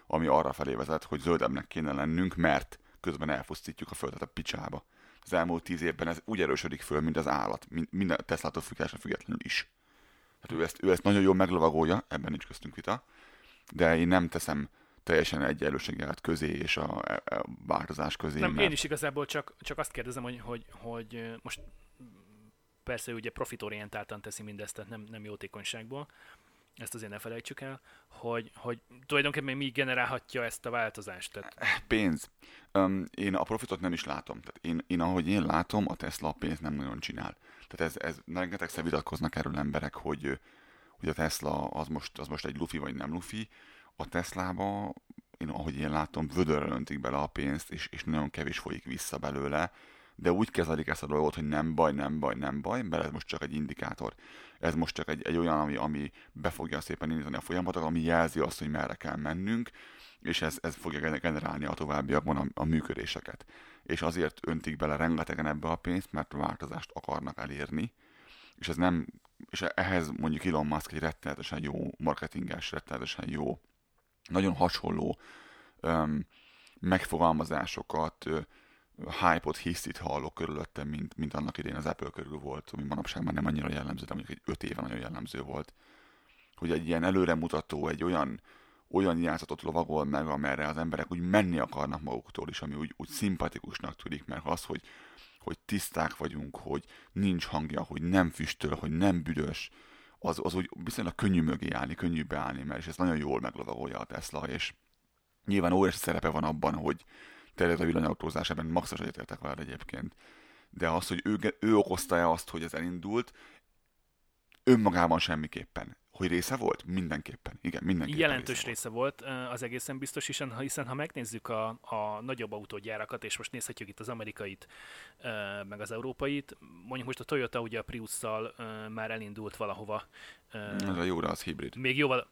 ami arra felé vezet, hogy zöldebbnek kéne lennünk, mert közben elpusztítjuk a földet a picsába. Az elmúlt tíz évben ez úgy erősödik föl, mint az állat, min- minden Teslától függően függetlenül is. Hát ő ezt, ő ezt nagyon jól meglovagolja, ebben nincs köztünk vita, de én nem teszem teljesen egyenlőséget közé és a, a, a változás közé. Nem, mert én is igazából csak, csak azt kérdezem, hogy, hogy, hogy most persze ugye profitorientáltan teszi mindezt, tehát nem, nem jótékonyságból, ezt azért ne felejtsük el, hogy, hogy tulajdonképpen mi generálhatja ezt a változást. Tehát Pénz. Um, én a profitot nem is látom. Tehát én, én, ahogy én látom, a Tesla a pénzt nem nagyon csinál. Tehát ez, ez rengetegszer vitatkoznak erről emberek, hogy, hogy a Tesla az most, az most egy lufi vagy nem lufi. A Teslába, én, ahogy én látom, vödörrel öntik bele a pénzt, és, és nagyon kevés folyik vissza belőle, de úgy kezelik ezt a dolgot, hogy nem baj, nem baj, nem baj, mert ez most csak egy indikátor. Ez most csak egy, egy olyan, ami, ami be fogja szépen indítani a folyamatot, ami jelzi azt, hogy merre kell mennünk, és ez, ez fogja gener- generálni a továbbiakban a, a működéseket. És azért öntik bele rengetegen ebbe a pénzt, mert változást akarnak elérni, és ez nem, és ehhez mondjuk Elon Musk egy rettenetesen jó marketinges, rettenetesen jó, nagyon hasonló öm, megfogalmazásokat, ö, hype-ot, hisztit hallok körülöttem, mint, mint annak idén az Apple körül volt, ami manapság már nem annyira jellemző, de mondjuk egy öt éve nagyon jellemző volt. Hogy egy ilyen előremutató, egy olyan, olyan játszatot lovagol meg, amerre az emberek úgy menni akarnak maguktól is, ami úgy, úgy szimpatikusnak tűnik, mert az, hogy, hogy tiszták vagyunk, hogy nincs hangja, hogy nem füstöl, hogy nem büdös, az, az úgy viszonylag könnyű mögé állni, könnyű beállni, mert és ez nagyon jól meglovagolja a Tesla, és nyilván óriási szerepe van abban, hogy terjed a villanyautózás, ebben maxos egyetértek veled egyébként. De az, hogy ő, ő okozta-e azt, hogy ez elindult, önmagában semmiképpen. Hogy része volt? Mindenképpen. Igen, mindenképpen jelentős része, része volt ö, az egészen biztos, hiszen hiszen ha megnézzük a, a nagyobb autógyárakat, és most nézhetjük itt az amerikait, meg az európait, mondjuk most a Toyota ugye a Prius-szal már elindult valahova, volt. Ez a jó, de az hibrid. még jóval,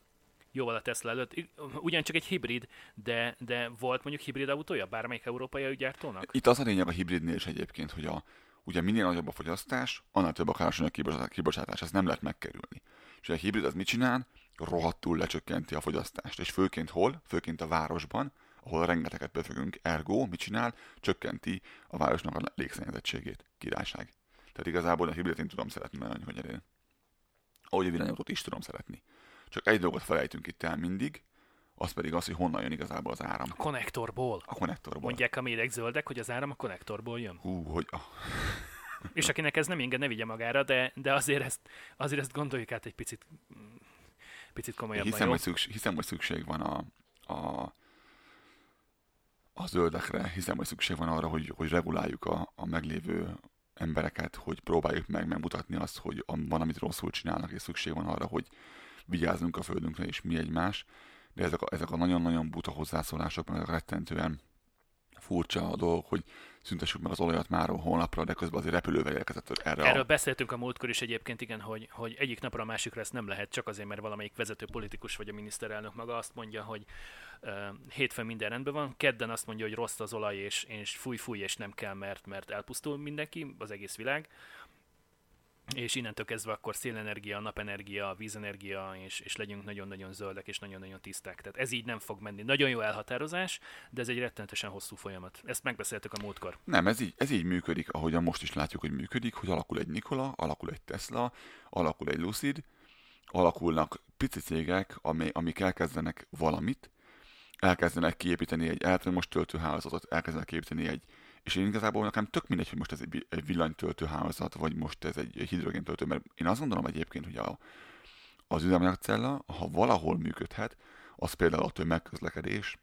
jóval a Tesla előtt. Ugyancsak egy hibrid, de, de volt mondjuk hibrid autója bármelyik európai gyártónak? Itt az a lényeg a hibridnél is egyébként, hogy a, ugye minél nagyobb a fogyasztás, annál több a károsanyag kibocsátás, ezt nem lehet megkerülni. És a hibrid az mit csinál? Rohadtul lecsökkenti a fogyasztást. És főként hol? Főként a városban, ahol rengeteget befogunk, ergo mit csinál? Csökkenti a városnak a légszennyezettségét. Királyság. Tehát igazából a hibridet én tudom szeretni, mert annyi, hogy elég. Ahogy a villanyautót is tudom szeretni. Csak egy dolgot felejtünk itt el mindig, az pedig az, hogy honnan jön igazából az áram. A konnektorból. A konnektorból. Mondják a méregzöldek, zöldek, hogy az áram a konnektorból jön. Hú, hogy... Ah, És akinek ez nem inged, ne vigye magára, de, de azért, ezt, azért ezt gondoljuk át egy picit, picit komolyabban, hiszem, jó? hogy szükség, hiszem, hogy szükség van a, a, a a zöldekre, hiszem, hogy szükség van arra, hogy, hogy reguláljuk a, a meglévő embereket, hogy próbáljuk meg megmutatni azt, hogy van, amit rosszul csinálnak, és szükség van arra, hogy vigyázzunk a földünkre, és mi egymás. De ezek a, ezek a nagyon-nagyon buta hozzászólások, meg rettentően furcsa a dolog, hogy szüntessük meg az olajat már holnapra, de közben azért repülővel érkezett erre. Erről a... beszéltünk a múltkor is egyébként, igen, hogy, hogy egyik napra a másikra ezt nem lehet, csak azért, mert valamelyik vezető politikus vagy a miniszterelnök maga azt mondja, hogy uh, hétfőn minden rendben van, kedden azt mondja, hogy rossz az olaj, és, és fúj, fúj, és nem kell, mert, mert elpusztul mindenki, az egész világ és innentől kezdve akkor szélenergia, napenergia, vízenergia, és, és legyünk nagyon-nagyon zöldek és nagyon-nagyon tiszták. Tehát ez így nem fog menni. Nagyon jó elhatározás, de ez egy rettenetesen hosszú folyamat. Ezt megbeszéltük a múltkor. Nem, ez így, ez így működik, ahogyan most is látjuk, hogy működik, hogy alakul egy Nikola, alakul egy Tesla, alakul egy Lucid, alakulnak pici cégek, amely, amik elkezdenek valamit, elkezdenek kiépíteni egy elektromos töltőhálózatot, elkezdenek kiépíteni egy és én igazából nekem tök mindegy, hogy most ez egy, egy villanytöltő hálózat, vagy most ez egy, hidrogéntöltő, mert én azt gondolom egyébként, hogy a, az üzemanyagcella, ha valahol működhet, az például a tömegközlekedés,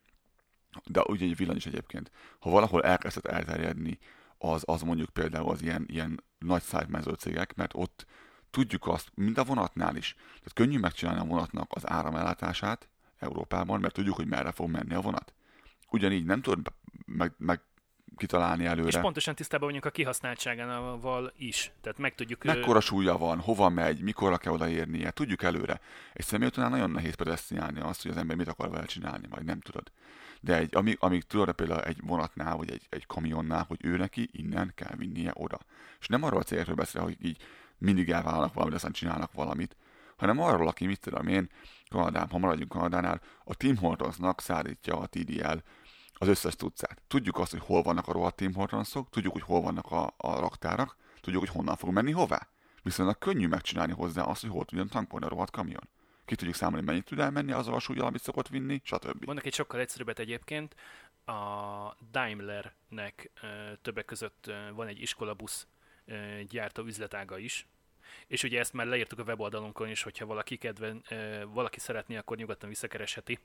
de ugye egy villany is egyébként. Ha valahol elkezdett elterjedni, az, az mondjuk például az ilyen, ilyen nagy szájmező cégek, mert ott tudjuk azt, mint a vonatnál is. Tehát könnyű megcsinálni a vonatnak az áramellátását Európában, mert tudjuk, hogy merre fog menni a vonat. Ugyanígy nem tudod meg, meg kitalálni előre. És pontosan tisztában vagyunk a kihasználtságával is. Tehát meg tudjuk... Mekkora súlya van, hova megy, mikorra kell odaérnie, tudjuk előre. Egy személyautónál nagyon nehéz predestinálni azt, hogy az ember mit akar vele csinálni, majd nem tudod. De egy, amíg, amíg tudod például egy vonatnál, vagy egy, egy kamionnál, hogy ő neki innen kell vinnie oda. És nem arról a célról beszél, hogy így mindig elvállalnak valamit, aztán csinálnak valamit, hanem arról, aki mit tudom én, Kanadán, ha maradjunk Kanadánál, a Tim Hortonsnak szállítja a TDL az összes tudszát. Tudjuk azt, hogy hol vannak a rohadt Tim Hortonsok, tudjuk, hogy hol vannak a, a raktárak, tudjuk, hogy honnan fog menni hová. Viszont könnyű megcsinálni hozzá azt, hogy hol tudjon tankolni a rohadt kamion. Ki tudjuk számolni, mennyit tud elmenni az a súlyjal, amit szokott vinni, stb. Mondok egy sokkal egyszerűbbet egyébként. A Daimlernek többek között van egy iskolabusz gyártó üzletága is, és ugye ezt már leírtuk a weboldalunkon is, hogyha valaki kedven, valaki szeretné, akkor nyugodtan visszakeresheti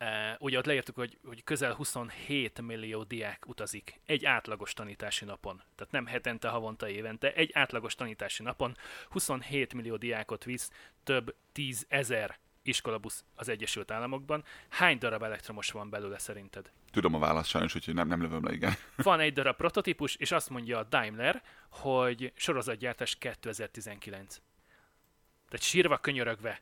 Uh, ugye ott leírtuk, hogy, hogy közel 27 millió diák utazik egy átlagos tanítási napon. Tehát nem hetente, havonta, évente, egy átlagos tanítási napon 27 millió diákot visz több 10 ezer iskolabusz az Egyesült Államokban. Hány darab elektromos van belőle szerinted? Tudom a választ sajnos, úgyhogy nem, nem lövöm le, igen. Van egy darab prototípus, és azt mondja a Daimler, hogy sorozatgyártás 2019. Tehát sírva könyörögve,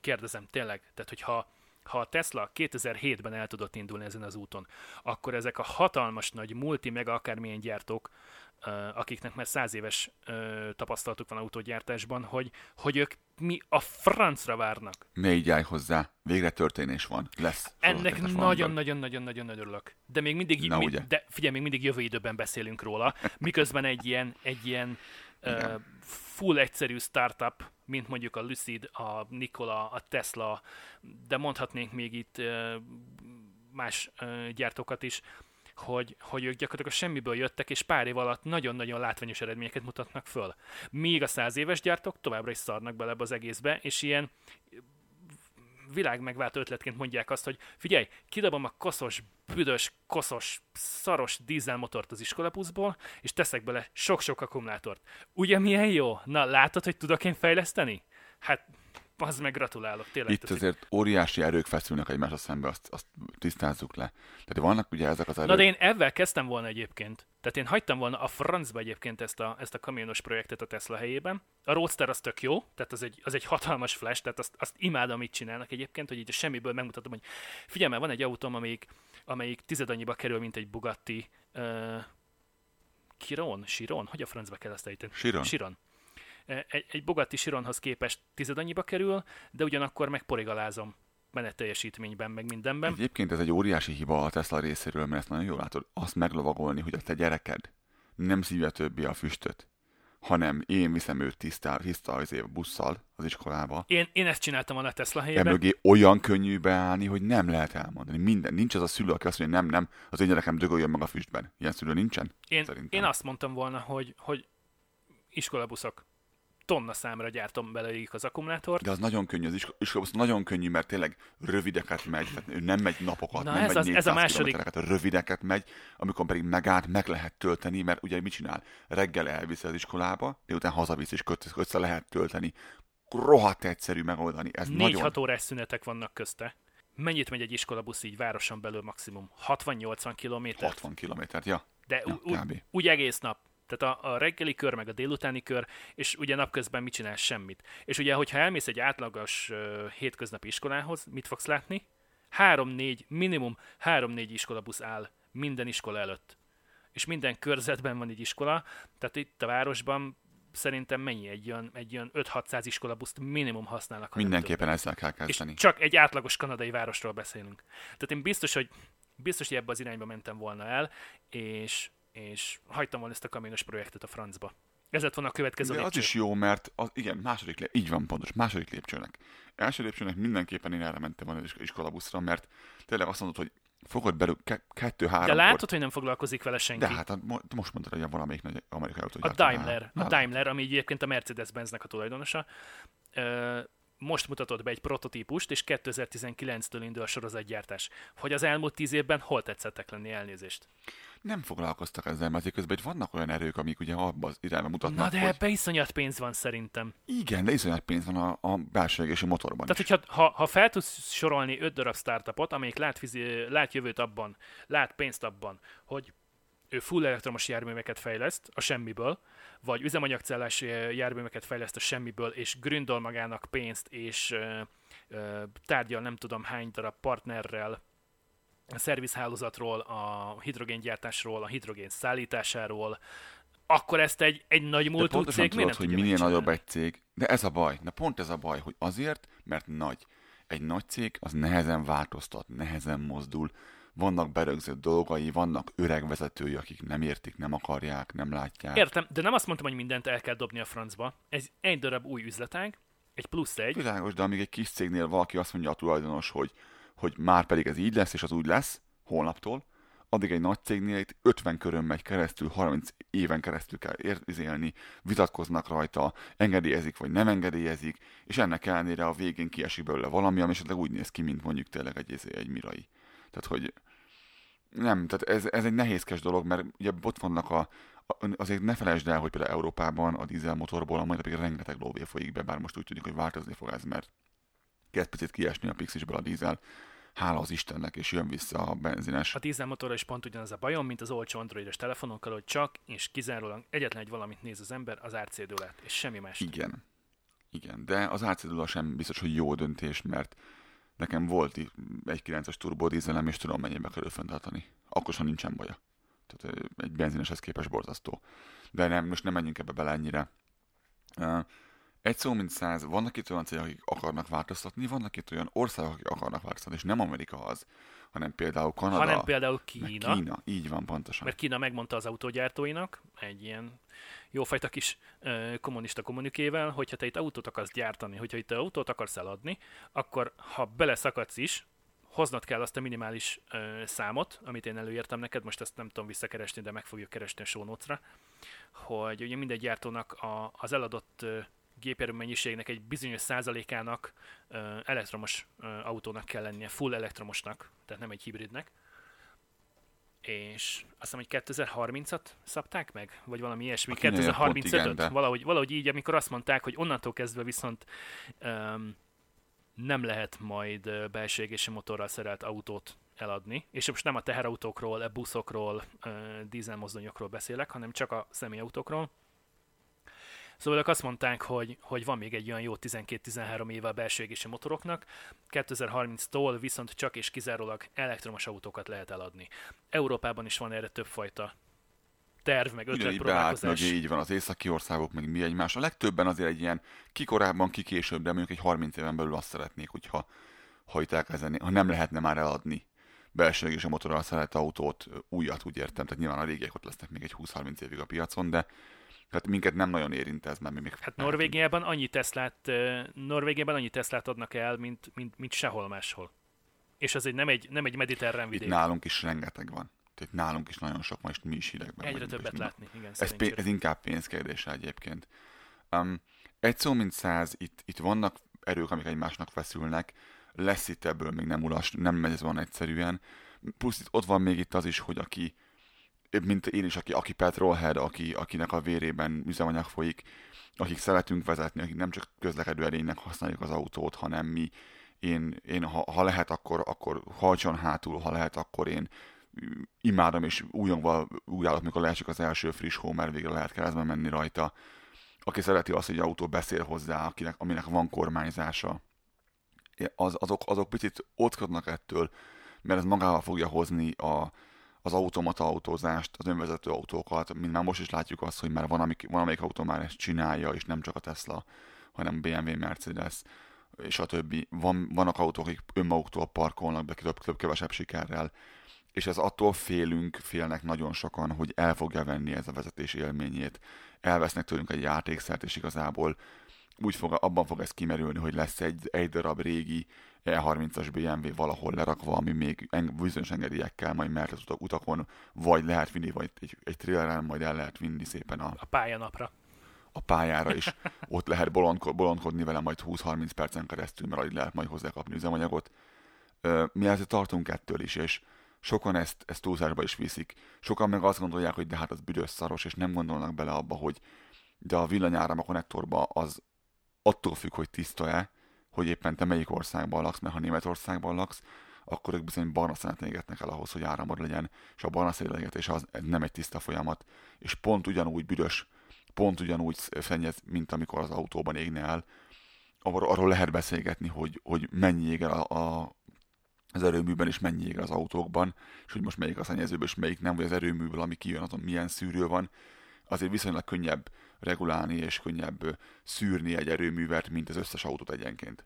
kérdezem tényleg, tehát hogyha ha a Tesla 2007-ben el tudott indulni ezen az úton, akkor ezek a hatalmas nagy multi mega akármilyen gyártók, akiknek már száz éves tapasztalatuk van autógyártásban, hogy, hogy ők mi a francra várnak. Ne így állj hozzá, végre történés van, lesz. Ennek nagyon-nagyon-nagyon-nagyon nagyon örülök. De még mindig, Na, mi, de figyelj, még mindig jövő időben beszélünk róla, miközben egy ilyen, egy ilyen full egyszerű startup, mint mondjuk a Lucid, a Nikola, a Tesla, de mondhatnénk még itt más gyártókat is, hogy, hogy ők gyakorlatilag a semmiből jöttek, és pár év alatt nagyon-nagyon látványos eredményeket mutatnak föl. Míg a száz éves gyártók továbbra is szarnak bele az egészbe, és ilyen világmegváltó ötletként mondják azt, hogy figyelj, kidobom a koszos, büdös, koszos, szaros dízelmotort az iskolapuszból, és teszek bele sok-sok akkumulátort. Ugye milyen jó? Na, látod, hogy tudok én fejleszteni? Hát az meg gratulálok, tényleg. Itt azért óriási erők feszülnek egymásra szembe, azt, azt tisztázzuk le. Tehát vannak ugye ezek az erők. Na de én ebben kezdtem volna egyébként. Tehát én hagytam volna a francba egyébként ezt a, ezt a kamionos projektet a Tesla helyében. A Roadster az tök jó, tehát az egy, az egy hatalmas flash, tehát azt, azt imádom, amit csinálnak egyébként, hogy így semmiből megmutatom, hogy figyelj, mert van egy autóm, amelyik, amelyik tized annyiba kerül, mint egy Bugatti uh, Chiron, Chiron, hogy a francba kell ezt ejteni? Chiron. Chiron egy, egy Bugatti Chironhoz képest tized annyiba kerül, de ugyanakkor meg porigalázom menet teljesítményben, meg mindenben. Egyébként ez egy óriási hiba a Tesla részéről, mert ezt nagyon jól látod, azt meglovagolni, hogy a te gyereked nem szívja többi a füstöt, hanem én viszem őt tisztá, tiszta az év busszal az iskolába. Én, én ezt csináltam a Tesla helyében. Emögé olyan könnyű beállni, hogy nem lehet elmondani. Minden. Nincs az a szülő, aki azt mondja, nem, nem, az én gyerekem dögöljön meg a füstben. Ilyen szülő nincsen? Én, én azt mondtam volna, hogy, hogy iskolabuszok tonna számra gyártom belőlük az akkumulátort. De az nagyon könnyű, az isko- iskolabusz nagyon könnyű, mert tényleg rövideket megy, tehát ő nem megy napokat, Na nem ez megy az- ez a 400 második- kilométereket, rövideket megy, amikor pedig megállt, meg lehet tölteni, mert ugye mit csinál? Reggel elviszi az iskolába, délután hazavisz és köt- össze lehet tölteni. Rohadt egyszerű megoldani. Ez 4-6 nagyon... órás szünetek vannak közte. Mennyit megy egy iskolabusz így városon belül maximum? 60-80 kilométer? 60 kilométert, ja. De Ja, u- úgy egész nap. Tehát a, a reggeli kör, meg a délutáni kör, és ugye napközben mit csinálsz semmit. És ugye, hogyha elmész egy átlagos uh, hétköznapi iskolához, mit fogsz látni? Három-négy, minimum három-négy iskolabusz áll minden iskola előtt. És minden körzetben van egy iskola, tehát itt a városban szerintem mennyi egy olyan, egy olyan 5-600 iskolabuszt minimum használnak. Mindenképpen ezzel kell és kezdeni. csak egy átlagos kanadai városról beszélünk. Tehát én biztos, hogy biztos, hogy ebbe az irányba mentem volna el, és, és hagytam volna ezt a kamionos projektet a francba. Ez lett volna a következő De az lépcső. is jó, mert az, igen, második lép, így van pontos, második lépcsőnek. Első lépcsőnek mindenképpen én erre mentem volna is- iskolabuszra, mert tényleg azt mondod, hogy fogod belül ke- kettő-három. De látod, hogy nem foglalkozik vele senki. De hát a, mo- most mondtad, hogy a valamelyik nagy amerikai autó. a Daimler, a Daimler, ami egyébként a Mercedes-Benznek a tulajdonosa, ö, most mutatott be egy prototípust, és 2019-től indul a sorozatgyártás. Hogy az elmúlt tíz évben hol tetszettek lenni elnézést? Nem foglalkoztak ezzel, mert azért közben itt vannak olyan erők, amik ugye abban az irányba mutatnak, Na de hogy ebbe iszonyat pénz van szerintem. igen, de iszonyat pénz van a, a belső égési motorban Tehát, is. hogyha ha, ha fel tudsz sorolni öt darab startupot, amelyik lát, fizi, lát jövőt abban, lát pénzt abban, hogy ő full elektromos járműveket fejleszt a semmiből, vagy üzemanyagcellás járműveket fejleszt a semmiből, és gründol magának pénzt, és ö, ö, tárgyal nem tudom hány darab partnerrel a szervizhálózatról, a hidrogéngyártásról, a hidrogén szállításáról, akkor ezt egy, egy nagy múltú cég miért tudod, nem hogy minél nagyobb egy cég, de ez a baj, na pont ez a baj, hogy azért, mert nagy. Egy nagy cég az nehezen változtat, nehezen mozdul, vannak berögzött dolgai, vannak öreg vezetői, akik nem értik, nem akarják, nem látják. Értem, de nem azt mondtam, hogy mindent el kell dobni a francba. Ez egy darab új üzletág, egy plusz egy. Világos, de amíg egy kis cégnél valaki azt mondja a tulajdonos, hogy, hogy már pedig ez így lesz, és az úgy lesz, holnaptól, addig egy nagy cégnél itt 50 körön megy keresztül, 30 éven keresztül kell érzélni, vitatkoznak rajta, engedélyezik vagy nem engedélyezik, és ennek ellenére a végén kiesik belőle valami, ami esetleg úgy néz ki, mint mondjuk tényleg egy, izé, egy mirai. Tehát, hogy nem, tehát ez, ez egy nehézkes dolog, mert ugye ott vannak a, azért ne felejtsd el, hogy például Európában a dízelmotorból a mai napig rengeteg lóvé folyik be, bár most úgy tűnik, hogy változni fog ez, mert kezd picit kiesni a pixisből a dízel, hála az Istennek, és jön vissza a benzines. A dízelmotorra is pont ugyanaz a bajom, mint az olcsó androidos telefonokkal, hogy csak és kizárólag egyetlen egy valamit néz az ember, az árcédulát, és semmi más. Igen. Igen, de az átszedula sem biztos, hogy jó döntés, mert nekem volt egy 9-es turbo dízelem, és tudom mennyibe kerül fenntartani. Akkor sem nincsen baja. Tehát egy benzineshez képest borzasztó. De nem, most nem menjünk ebbe bele ennyire. Egy szó, mint száz, vannak itt olyan cégek, akik akarnak változtatni, vannak itt olyan országok, akik akarnak változtatni, és nem Amerika az, hanem például Kanada, hanem például Kína, Kína. Így van, pontosan. mert Kína megmondta az autógyártóinak, egy ilyen jófajta kis ö, kommunista kommunikével, hogyha te itt autót akarsz gyártani, hogyha itt autót akarsz eladni, akkor ha beleszakadsz is, hoznod kell azt a minimális ö, számot, amit én előírtam neked, most ezt nem tudom visszakeresni, de meg fogjuk keresni a show notes-ra, hogy ugye mindegy gyártónak a, az eladott ö, gépjármű mennyiségnek egy bizonyos százalékának elektromos autónak kell lennie, full elektromosnak, tehát nem egy hibridnek. És azt hiszem, hogy 2030-at szabták meg? Vagy valami ilyesmi? A kínaiak pont igen, 2035-öt? de- Valahogy, valahogy így, amikor azt mondták, hogy onnantól kezdve viszont um, nem lehet majd belső égési motorral szerelt autót eladni. És most nem a teherautókról, a buszokról, ö, dízelmozdonyokról beszélek, hanem csak a személyautókról. Szóval ők azt mondták, hogy, hogy van még egy olyan jó 12-13 éve a belső égési motoroknak, 2030-tól viszont csak és kizárólag elektromos autókat lehet eladni. Európában is van erre többfajta terv, meg ötlet beállt próbálkozás. mögé, így van az északi országok, meg mi egymás. A legtöbben azért egy ilyen ki korábban, ki később, de mondjuk egy 30 éven belül azt szeretnék, hogyha ha itt elkezdeni, ha nem lehetne már eladni belső és a motorral szerelt autót, újat úgy értem, tehát nyilván a régiek ott lesznek még egy 20-30 évig a piacon, de tehát minket nem nagyon érint ez, mert mi még... Hát Norvégiában annyi Teslát, Norvégiában annyi Teslát adnak el, mint, mint, mint sehol máshol. És az egy nem egy, nem egy mediterrán Itt vidék. nálunk is rengeteg van. Tehát nálunk is nagyon sok van, és mi is hidegben Egyre többet látni, igen, Ez, pé- szerencsére. ez inkább pénzkérdése egyébként. Um, egy szó mint száz, itt, itt vannak erők, amik egymásnak feszülnek, lesz itt ebből még nem ulas, nem megy ez van egyszerűen. Plusz itt, ott van még itt az is, hogy aki, mint én is, aki, aki petrolhead, aki, akinek a vérében üzemanyag folyik, akik szeretünk vezetni, akik nem csak közlekedő erénynek használjuk az autót, hanem mi, én, én ha, ha lehet, akkor, akkor hajtson hátul, ha lehet, akkor én imádom, és újongva állok, mikor leesik az első friss hó, mert végre lehet keresztbe menni rajta. Aki szereti azt, hogy autó beszél hozzá, akinek, aminek van kormányzása, az, azok, azok picit óckodnak ettől, mert ez magával fogja hozni a, az automata autózást, az önvezető autókat, mint már most is látjuk azt, hogy már van, amik, van amelyik autó már ezt csinálja, és nem csak a Tesla, hanem BMW, Mercedes, és a többi. Van, vannak autók, akik önmaguktól parkolnak be több, több sikerrel, és ez attól félünk, félnek nagyon sokan, hogy el fogja venni ez a vezetés élményét, elvesznek tőlünk egy játékszert, és igazából úgy fog, abban fog ez kimerülni, hogy lesz egy, egy darab régi E30-as BMW valahol lerakva, ami még bizonyos engedélyekkel majd mert az utak, utakon, vagy lehet vinni, vagy egy, egy traileren majd el lehet vinni szépen a, a pályanapra. A pályára is. Ott lehet bolondko, bolondkodni vele majd 20-30 percen keresztül, mert így lehet majd hozzá kapni üzemanyagot. Mi ezért tartunk ettől is, és sokan ezt, ezt túlzásba is viszik. Sokan meg azt gondolják, hogy de hát az büdös szaros, és nem gondolnak bele abba, hogy de a villanyáram a konnektorba az attól függ, hogy tiszta-e, hogy éppen te melyik országban laksz, mert ha Németországban laksz, akkor ők bizony barna szenet égetnek el ahhoz, hogy áramod legyen, és a barna szélegetés az nem egy tiszta folyamat, és pont ugyanúgy büdös, pont ugyanúgy szennyez, mint amikor az autóban égne el. Arról, arról lehet beszélgetni, hogy, hogy mennyi ég el a, a, az erőműben, és mennyi ég az autókban, és hogy most melyik a szennyezőbb, és melyik nem, vagy az erőműből, ami kijön, azon milyen szűrő van. Azért viszonylag könnyebb regulálni és könnyebb szűrni egy erőművet, mint az összes autót egyenként.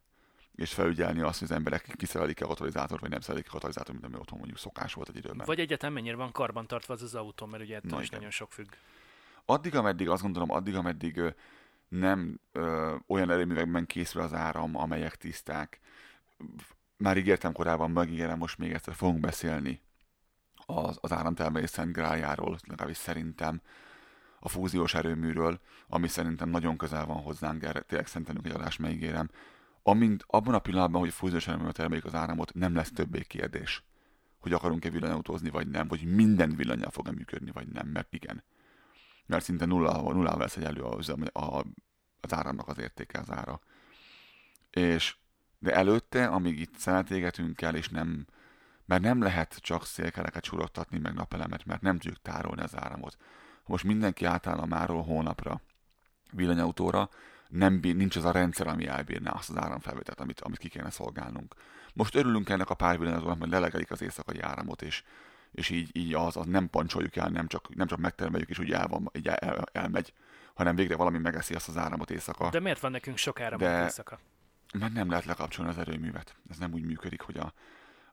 És felügyelni azt, hogy az emberek kiszerelik-e a katalizátort, vagy nem szerelik a katalizátort, mint ami otthon mondjuk szokás volt egy időben. Vagy egyetem mennyire van karbantartva az az autó, mert ugye ettől is nagyon sok függ. Addig, ameddig azt gondolom, addig, ameddig nem ö, olyan erőművekben készül az áram, amelyek tiszták. Már ígértem korábban, megígérem most még egyszer, fogunk beszélni az, az áramtermelés szent grájáról, legalábbis szerintem a fúziós erőműről, ami szerintem nagyon közel van hozzánk, erre tényleg szentelünk egy adást, megígérem. Amint abban a pillanatban, hogy a fúziós erőművel termelik az áramot, nem lesz többé kérdés, hogy akarunk-e villanyautózni, vagy nem, vagy minden villanyjal fog-e működni, vagy nem, mert igen. Mert szinte nulla, nulla vesz egy elő az, a, az áramnak az értéke, az ára. És de előtte, amíg itt szenetégetünk el, és nem, mert nem lehet csak szélkeleket surottatni, meg napelemet, mert nem tudjuk tárolni az áramot most mindenki átáll a máról hónapra villanyautóra, nem bír, nincs az a rendszer, ami elbírná azt az áramfelvételt, amit, amit ki kéne szolgálnunk. Most örülünk ennek a pár villanyautónak, hogy lelegelik az éjszakai áramot, és, és így, így az, az, nem pancsoljuk el, nem csak, nem csak megtermeljük, és úgy el van, így el, el, elmegy, hanem végre valami megeszi azt az áramot éjszaka. De miért van nekünk sok áram De, éjszaka? Mert nem lehet lekapcsolni az erőművet. Ez nem úgy működik, hogy a,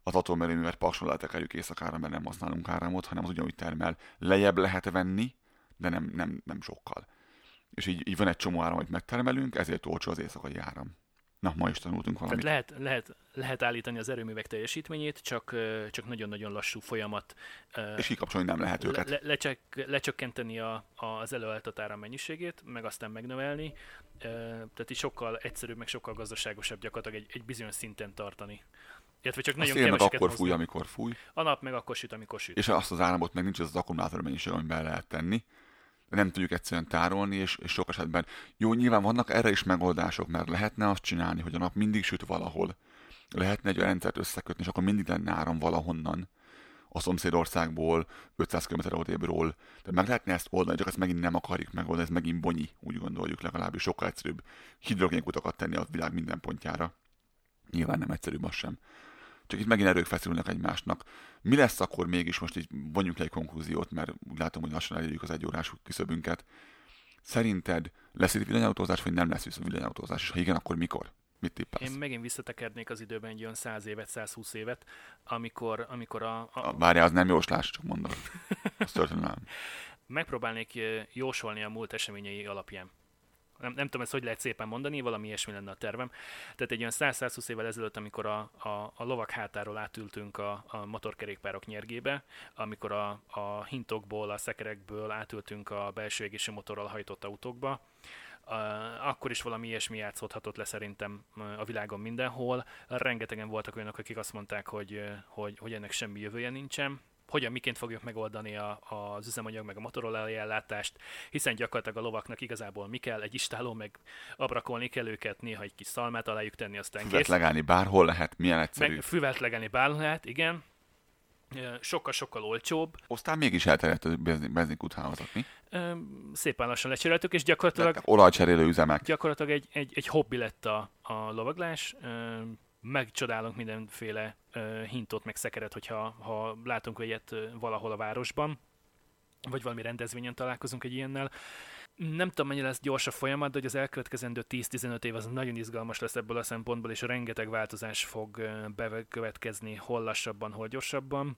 az atomerőművet pakson letekerjük éjszakára, mert nem használunk áramot, hanem az ugyanúgy termel. Lejjebb lehet venni, de nem, nem, nem sokkal. És így, így van egy csomó áram, amit megtermelünk, ezért olcsó az éjszakai áram. Na, ma is tanultunk valamit. Tehát lehet, lehet, lehet állítani az erőművek teljesítményét, csak, csak nagyon-nagyon lassú folyamat. És kikapcsolni nem lehet őket. Le, lecsek, lecsökkenteni a, az előállított áram mennyiségét, meg aztán megnövelni. Tehát így sokkal egyszerűbb, meg sokkal gazdaságosabb gyakorlatilag egy, egy bizonyos szinten tartani. Illetve csak nagyon meg akkor fúj, amikor fúj. A nap meg akkor süt, amikor süt. És azt az áramot meg nincs az, az akkumulátor mennyiség, amiben lehet tenni nem tudjuk egyszerűen tárolni, és, és sok esetben jó, nyilván vannak erre is megoldások, mert lehetne azt csinálni, hogy a nap mindig süt valahol. Lehetne egy rendszert összekötni, és akkor mindig lenne áram valahonnan a szomszédországból, 500 km odébről. De meg lehetne ezt oldani, csak ezt megint nem akarjuk megoldani, ez megint bonyi, úgy gondoljuk legalábbis sokkal egyszerűbb hidrogénkutakat tenni a világ minden pontjára. Nyilván nem egyszerűbb az sem csak itt megint erők feszülnek egymásnak. Mi lesz akkor mégis, most így vonjuk le egy konklúziót, mert úgy látom, hogy lassan elérjük az egyórás küszöbünket. Szerinted lesz itt villanyautózás, vagy nem lesz viszont villanyautózás, és ha igen, akkor mikor? Mit tippelsz? Én megint visszatekernék az időben egy olyan 100 évet, 120 évet, amikor, amikor a... a... a várjál, az nem jóslás, csak mondom. Az történelem. Megpróbálnék jósolni a múlt eseményei alapján nem, nem tudom ezt hogy lehet szépen mondani, valami ilyesmi lenne a tervem. Tehát egy olyan 100-120 évvel ezelőtt, amikor a, a, a lovak hátáról átültünk a, a motorkerékpárok nyergébe, amikor a, a hintokból, a szekerekből átültünk a belső égési motorral hajtott autókba, Uh, akkor is valami ilyesmi játszódhatott le szerintem a világon mindenhol. Rengetegen voltak olyanok, akik azt mondták, hogy, hogy, hogy ennek semmi jövője nincsen hogyan, miként fogjuk megoldani a, az üzemanyag meg a Motorola ellátást, hiszen gyakorlatilag a lovaknak igazából mi kell, egy istáló, meg abrakolni kell őket, néha egy kis szalmát alájuk tenni, aztán Füvet kész. legelni bárhol lehet, milyen egyszerű. Meg füvet legelni bárhol lehet, igen. Sokkal-sokkal olcsóbb. Aztán mégis elterjedt a benzi- benzinkúthálózat, mi? Szépen lassan lecseréltük, és gyakorlatilag Lettek olajcserélő üzemek. gyakorlatilag egy, egy, egy hobbi lett a, a lovaglás. Megcsodálunk mindenféle ö, hintot, meg szekeret, hogyha ha látunk egyet valahol a városban, vagy valami rendezvényen találkozunk egy ilyennel. Nem tudom, mennyi lesz gyors a folyamat, de hogy az elkövetkezendő 10-15 év az nagyon izgalmas lesz ebből a szempontból, és rengeteg változás fog ö, bekövetkezni, hol lassabban, hol gyorsabban.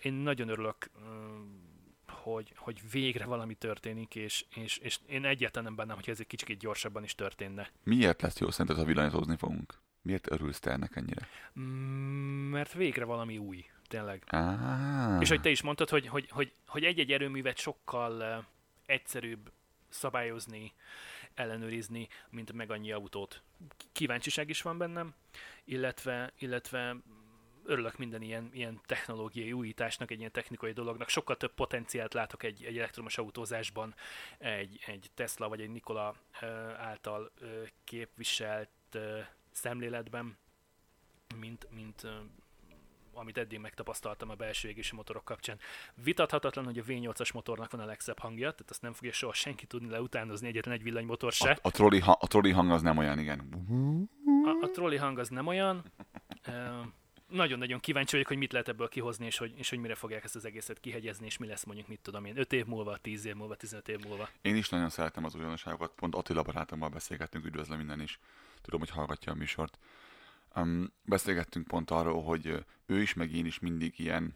Én nagyon örülök, hogy, hogy végre valami történik, és, és, és én egyáltalán nem bennem, hogy ez egy kicsit gyorsabban is történne. Miért lesz jó szerinted, ha villanyozózni fogunk? Miért örülsz te ennek ennyire? Mm, Mert végre valami új, tényleg. Ah. És hogy te is mondtad, hogy, hogy, hogy, hogy egy-egy erőművet sokkal uh, egyszerűbb szabályozni, ellenőrizni, mint meg annyi autót. Kíváncsiság is van bennem, illetve, illetve örülök minden ilyen, ilyen technológiai újításnak, egy ilyen technikai dolognak. Sokkal több potenciált látok egy, egy elektromos autózásban, egy, egy Tesla vagy egy Nikola ö, által ö, képviselt szemléletben, mint, mint amit eddig megtapasztaltam a belső égési motorok kapcsán. Vitathatatlan, hogy a V8-as motornak van a legszebb hangja, tehát azt nem fogja soha senki tudni leutánozni egyetlen egy villanymotor se. A, a, trolli, ha, a trolli hang az nem olyan, igen. A, a trolli hang az nem olyan. Nagyon-nagyon kíváncsi vagyok, hogy mit lehet ebből kihozni, és hogy, és hogy mire fogják ezt az egészet kihegyezni, és mi lesz mondjuk, mit tudom én, 5 év múlva, 10 év múlva, 15 év múlva. Én is nagyon szeretem az újdonságokat, pont Attila barátommal beszélgettünk, üdvözlöm minden is. Tudom, hogy hallgatja a műsort. Um, beszélgettünk pont arról, hogy ő is, meg én is mindig ilyen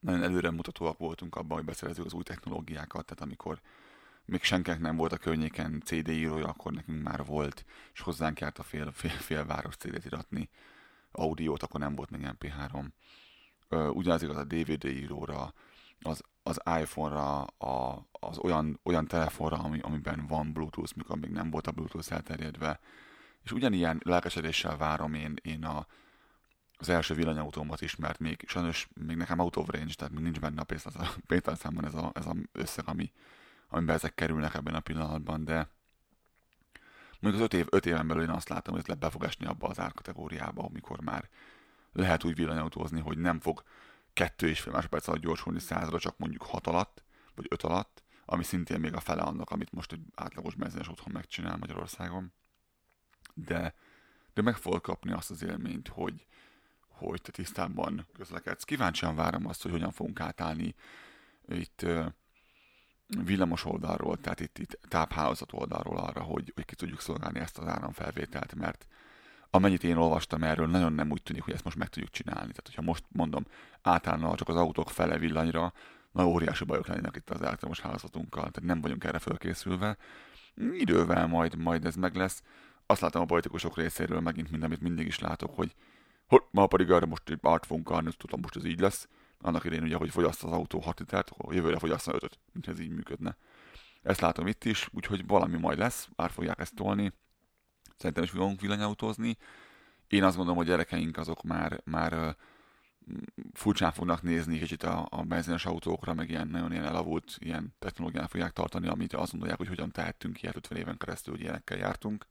nagyon előremutatóak voltunk abban, hogy beszerezzük az új technológiákat, tehát amikor még senkinek nem volt a környéken CD írója, akkor nekünk már volt, és hozzánk járt a fél, fél, fél város CD-t iratni, audiót, akkor nem volt még MP3. Ö, ugyanaz igaz a DVD íróra, az, az iPhone-ra, a, az olyan, olyan telefonra, ami, amiben van Bluetooth, mikor még nem volt a Bluetooth elterjedve. És ugyanilyen lelkesedéssel várom én, én a, az első villanyautómat is, mert még sajnos még nekem out of range, tehát még nincs benne a pénztár- pénztárcámban ez a, ez a összeg, ami, amiben ezek kerülnek ebben a pillanatban, de mondjuk az öt, év, öt éven belül én azt látom, hogy ez le be fog esni abba az árkategóriába, amikor már lehet úgy villanyautózni, hogy nem fog kettő és fél másodperc alatt gyorsulni százra, csak mondjuk hat alatt, vagy öt alatt, ami szintén még a fele annak, amit most egy átlagos benzines otthon megcsinál Magyarországon. De, de meg fogod kapni azt az élményt, hogy, hogy te tisztában közlekedsz. Kíváncsian várom azt, hogy hogyan fogunk átállni itt villamos oldalról, tehát itt, itt táphálózat oldalról arra, hogy, hogy ki tudjuk szolgálni ezt az áramfelvételt, mert amennyit én olvastam erről, nagyon nem úgy tűnik, hogy ezt most meg tudjuk csinálni. Tehát, hogyha most mondom, átállna csak az autók fele villanyra, na óriási bajok lennének itt az elektromos hálózatunkkal, tehát nem vagyunk erre fölkészülve. Idővel majd, majd ez meg lesz. Azt látom a politikusok részéről megint mind, amit mindig is látok, hogy hogy ma pedig erre most át fogunk állni, tudom, most ez így lesz. Annak idején ugye, hogy fogyaszt az autó 6 litert, jövőre fogyassza 5 mint ez így működne. Ezt látom itt is, úgyhogy valami majd lesz, át fogják ezt tolni. Szerintem is fogunk villanyautózni. Én azt gondolom, hogy gyerekeink azok már, már furcsán fognak nézni kicsit a, a benzines autókra, meg ilyen nagyon ilyen elavult ilyen technológián fogják tartani, amit azt gondolják, hogy hogyan tehettünk ilyet 50 éven keresztül, hogy ilyenekkel jártunk.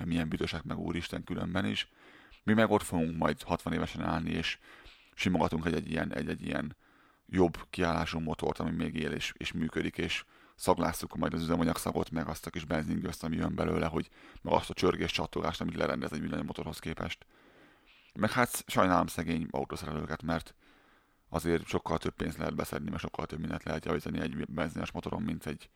Mert milyen büdösek meg úristen különben is. Mi meg ott fogunk majd 60 évesen állni, és simogatunk egy, egy, ilyen, egy, egy ilyen jobb kiállású motort, ami még él és, és működik, és szaglásszuk majd az üzemanyag szagot, meg azt a kis benzingőzt, ami jön belőle, hogy meg azt a csörgés csattogást, amit lerendez egy villanymotorhoz képest. Meg hát sajnálom szegény autószerelőket, mert azért sokkal több pénzt lehet beszedni, mert sokkal több mindent lehet javítani egy benzines motoron, mint egy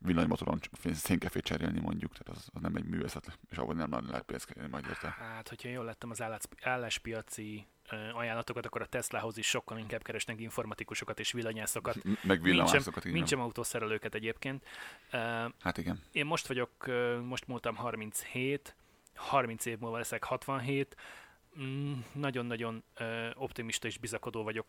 villanymotoron szénkefét cserélni mondjuk, tehát az, az nem egy művészet, és ahol nem nagyon lehet pénzt kérni majd érte. Hát, hogyha jól lettem az állás, álláspiaci ajánlatokat, akkor a Teslahoz is sokkal inkább keresnek informatikusokat és villanyászokat. Meg villamászokat, igen. Mint sem autószerelőket egyébként. Hát igen. Én most vagyok, most múltam 37, 30 év múlva leszek 67, mm, nagyon-nagyon ö, optimista és bizakodó vagyok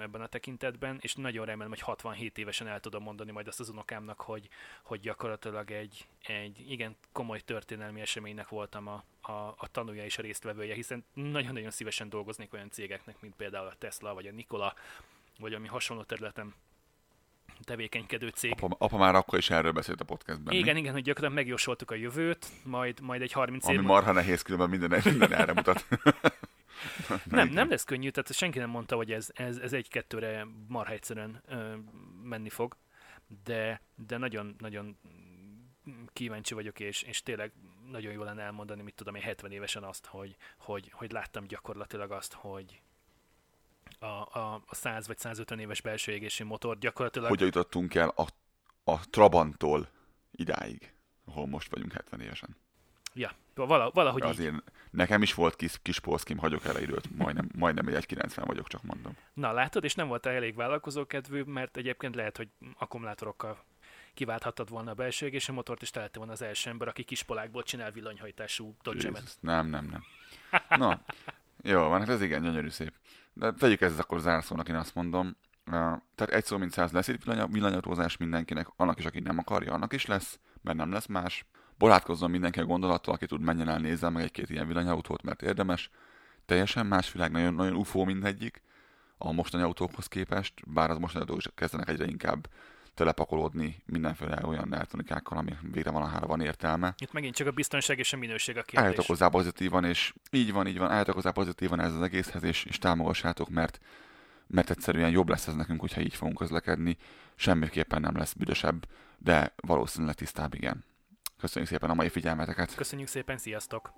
ebben a tekintetben, és nagyon remélem, hogy 67 évesen el tudom mondani majd azt az unokámnak, hogy, hogy gyakorlatilag egy, egy igen komoly történelmi eseménynek voltam a, a, a tanúja és a résztvevője, hiszen nagyon-nagyon szívesen dolgoznék olyan cégeknek, mint például a Tesla, vagy a Nikola, vagy ami hasonló területen tevékenykedő cég. Apa, apa már akkor is erről beszélt a podcastben. Igen, mi? igen, hogy gyakorlatilag megjósoltuk a jövőt, majd, majd egy 30 Ami év marha nehéz, különben minden, minden erre mutat. Nem, nem lesz könnyű, tehát senki nem mondta, hogy ez, ez, ez egy-kettőre marha egyszerűen ö, menni fog, de, de nagyon, nagyon kíváncsi vagyok, és, és tényleg nagyon jó lenne elmondani, mit tudom én 70 évesen azt, hogy, hogy, hogy láttam gyakorlatilag azt, hogy a, a, a 100 vagy 150 éves belső égési motor gyakorlatilag Hogy jutottunk el a, a Trabantól idáig, ahol most vagyunk 70 évesen. Ja, vala, valahogy így. Azért nekem is volt kis, kis polszkim, hagyok el időt, majdnem, majdnem egy 1,90 vagyok, csak mondom. Na látod, és nem volt elég vállalkozókedvű, mert egyébként lehet, hogy akkumulátorokkal kiválthattad volna a belső égési motort, és te lettél volna az első ember, aki kispolákból csinál villanyhajtású dodge nem, nem, nem. Na, jó, van, hát ez igen, gyönyörű szép. De tegyük ezt akkor zárszónak, én azt mondom. Tehát egy szó mint száz lesz itt villany- villanyautózás mindenkinek, annak is, aki nem akarja, annak is lesz, mert nem lesz más. Borátkozzon mindenki a gondolattal, aki tud, menjen el, nézzen meg egy-két ilyen villanyautót, mert érdemes. Teljesen más világ, nagyon, nagyon UFO mindegyik a mostani autókhoz képest, bár az mostani autók is kezdenek egyre inkább telepakolódni mindenféle olyan elektronikákkal, ami végre valahára van értelme. Itt megint csak a biztonság és a minőség a kérdés. Álljatok hozzá pozitívan, és így van, így van, álljatok hozzá pozitívan ez az egészhez, és, és támogassátok, mert, mert egyszerűen jobb lesz ez nekünk, hogyha így fogunk közlekedni. Semmiképpen nem lesz büdösebb, de valószínűleg tisztább, igen. Köszönjük szépen a mai figyelmeteket! Köszönjük szépen, sziasztok!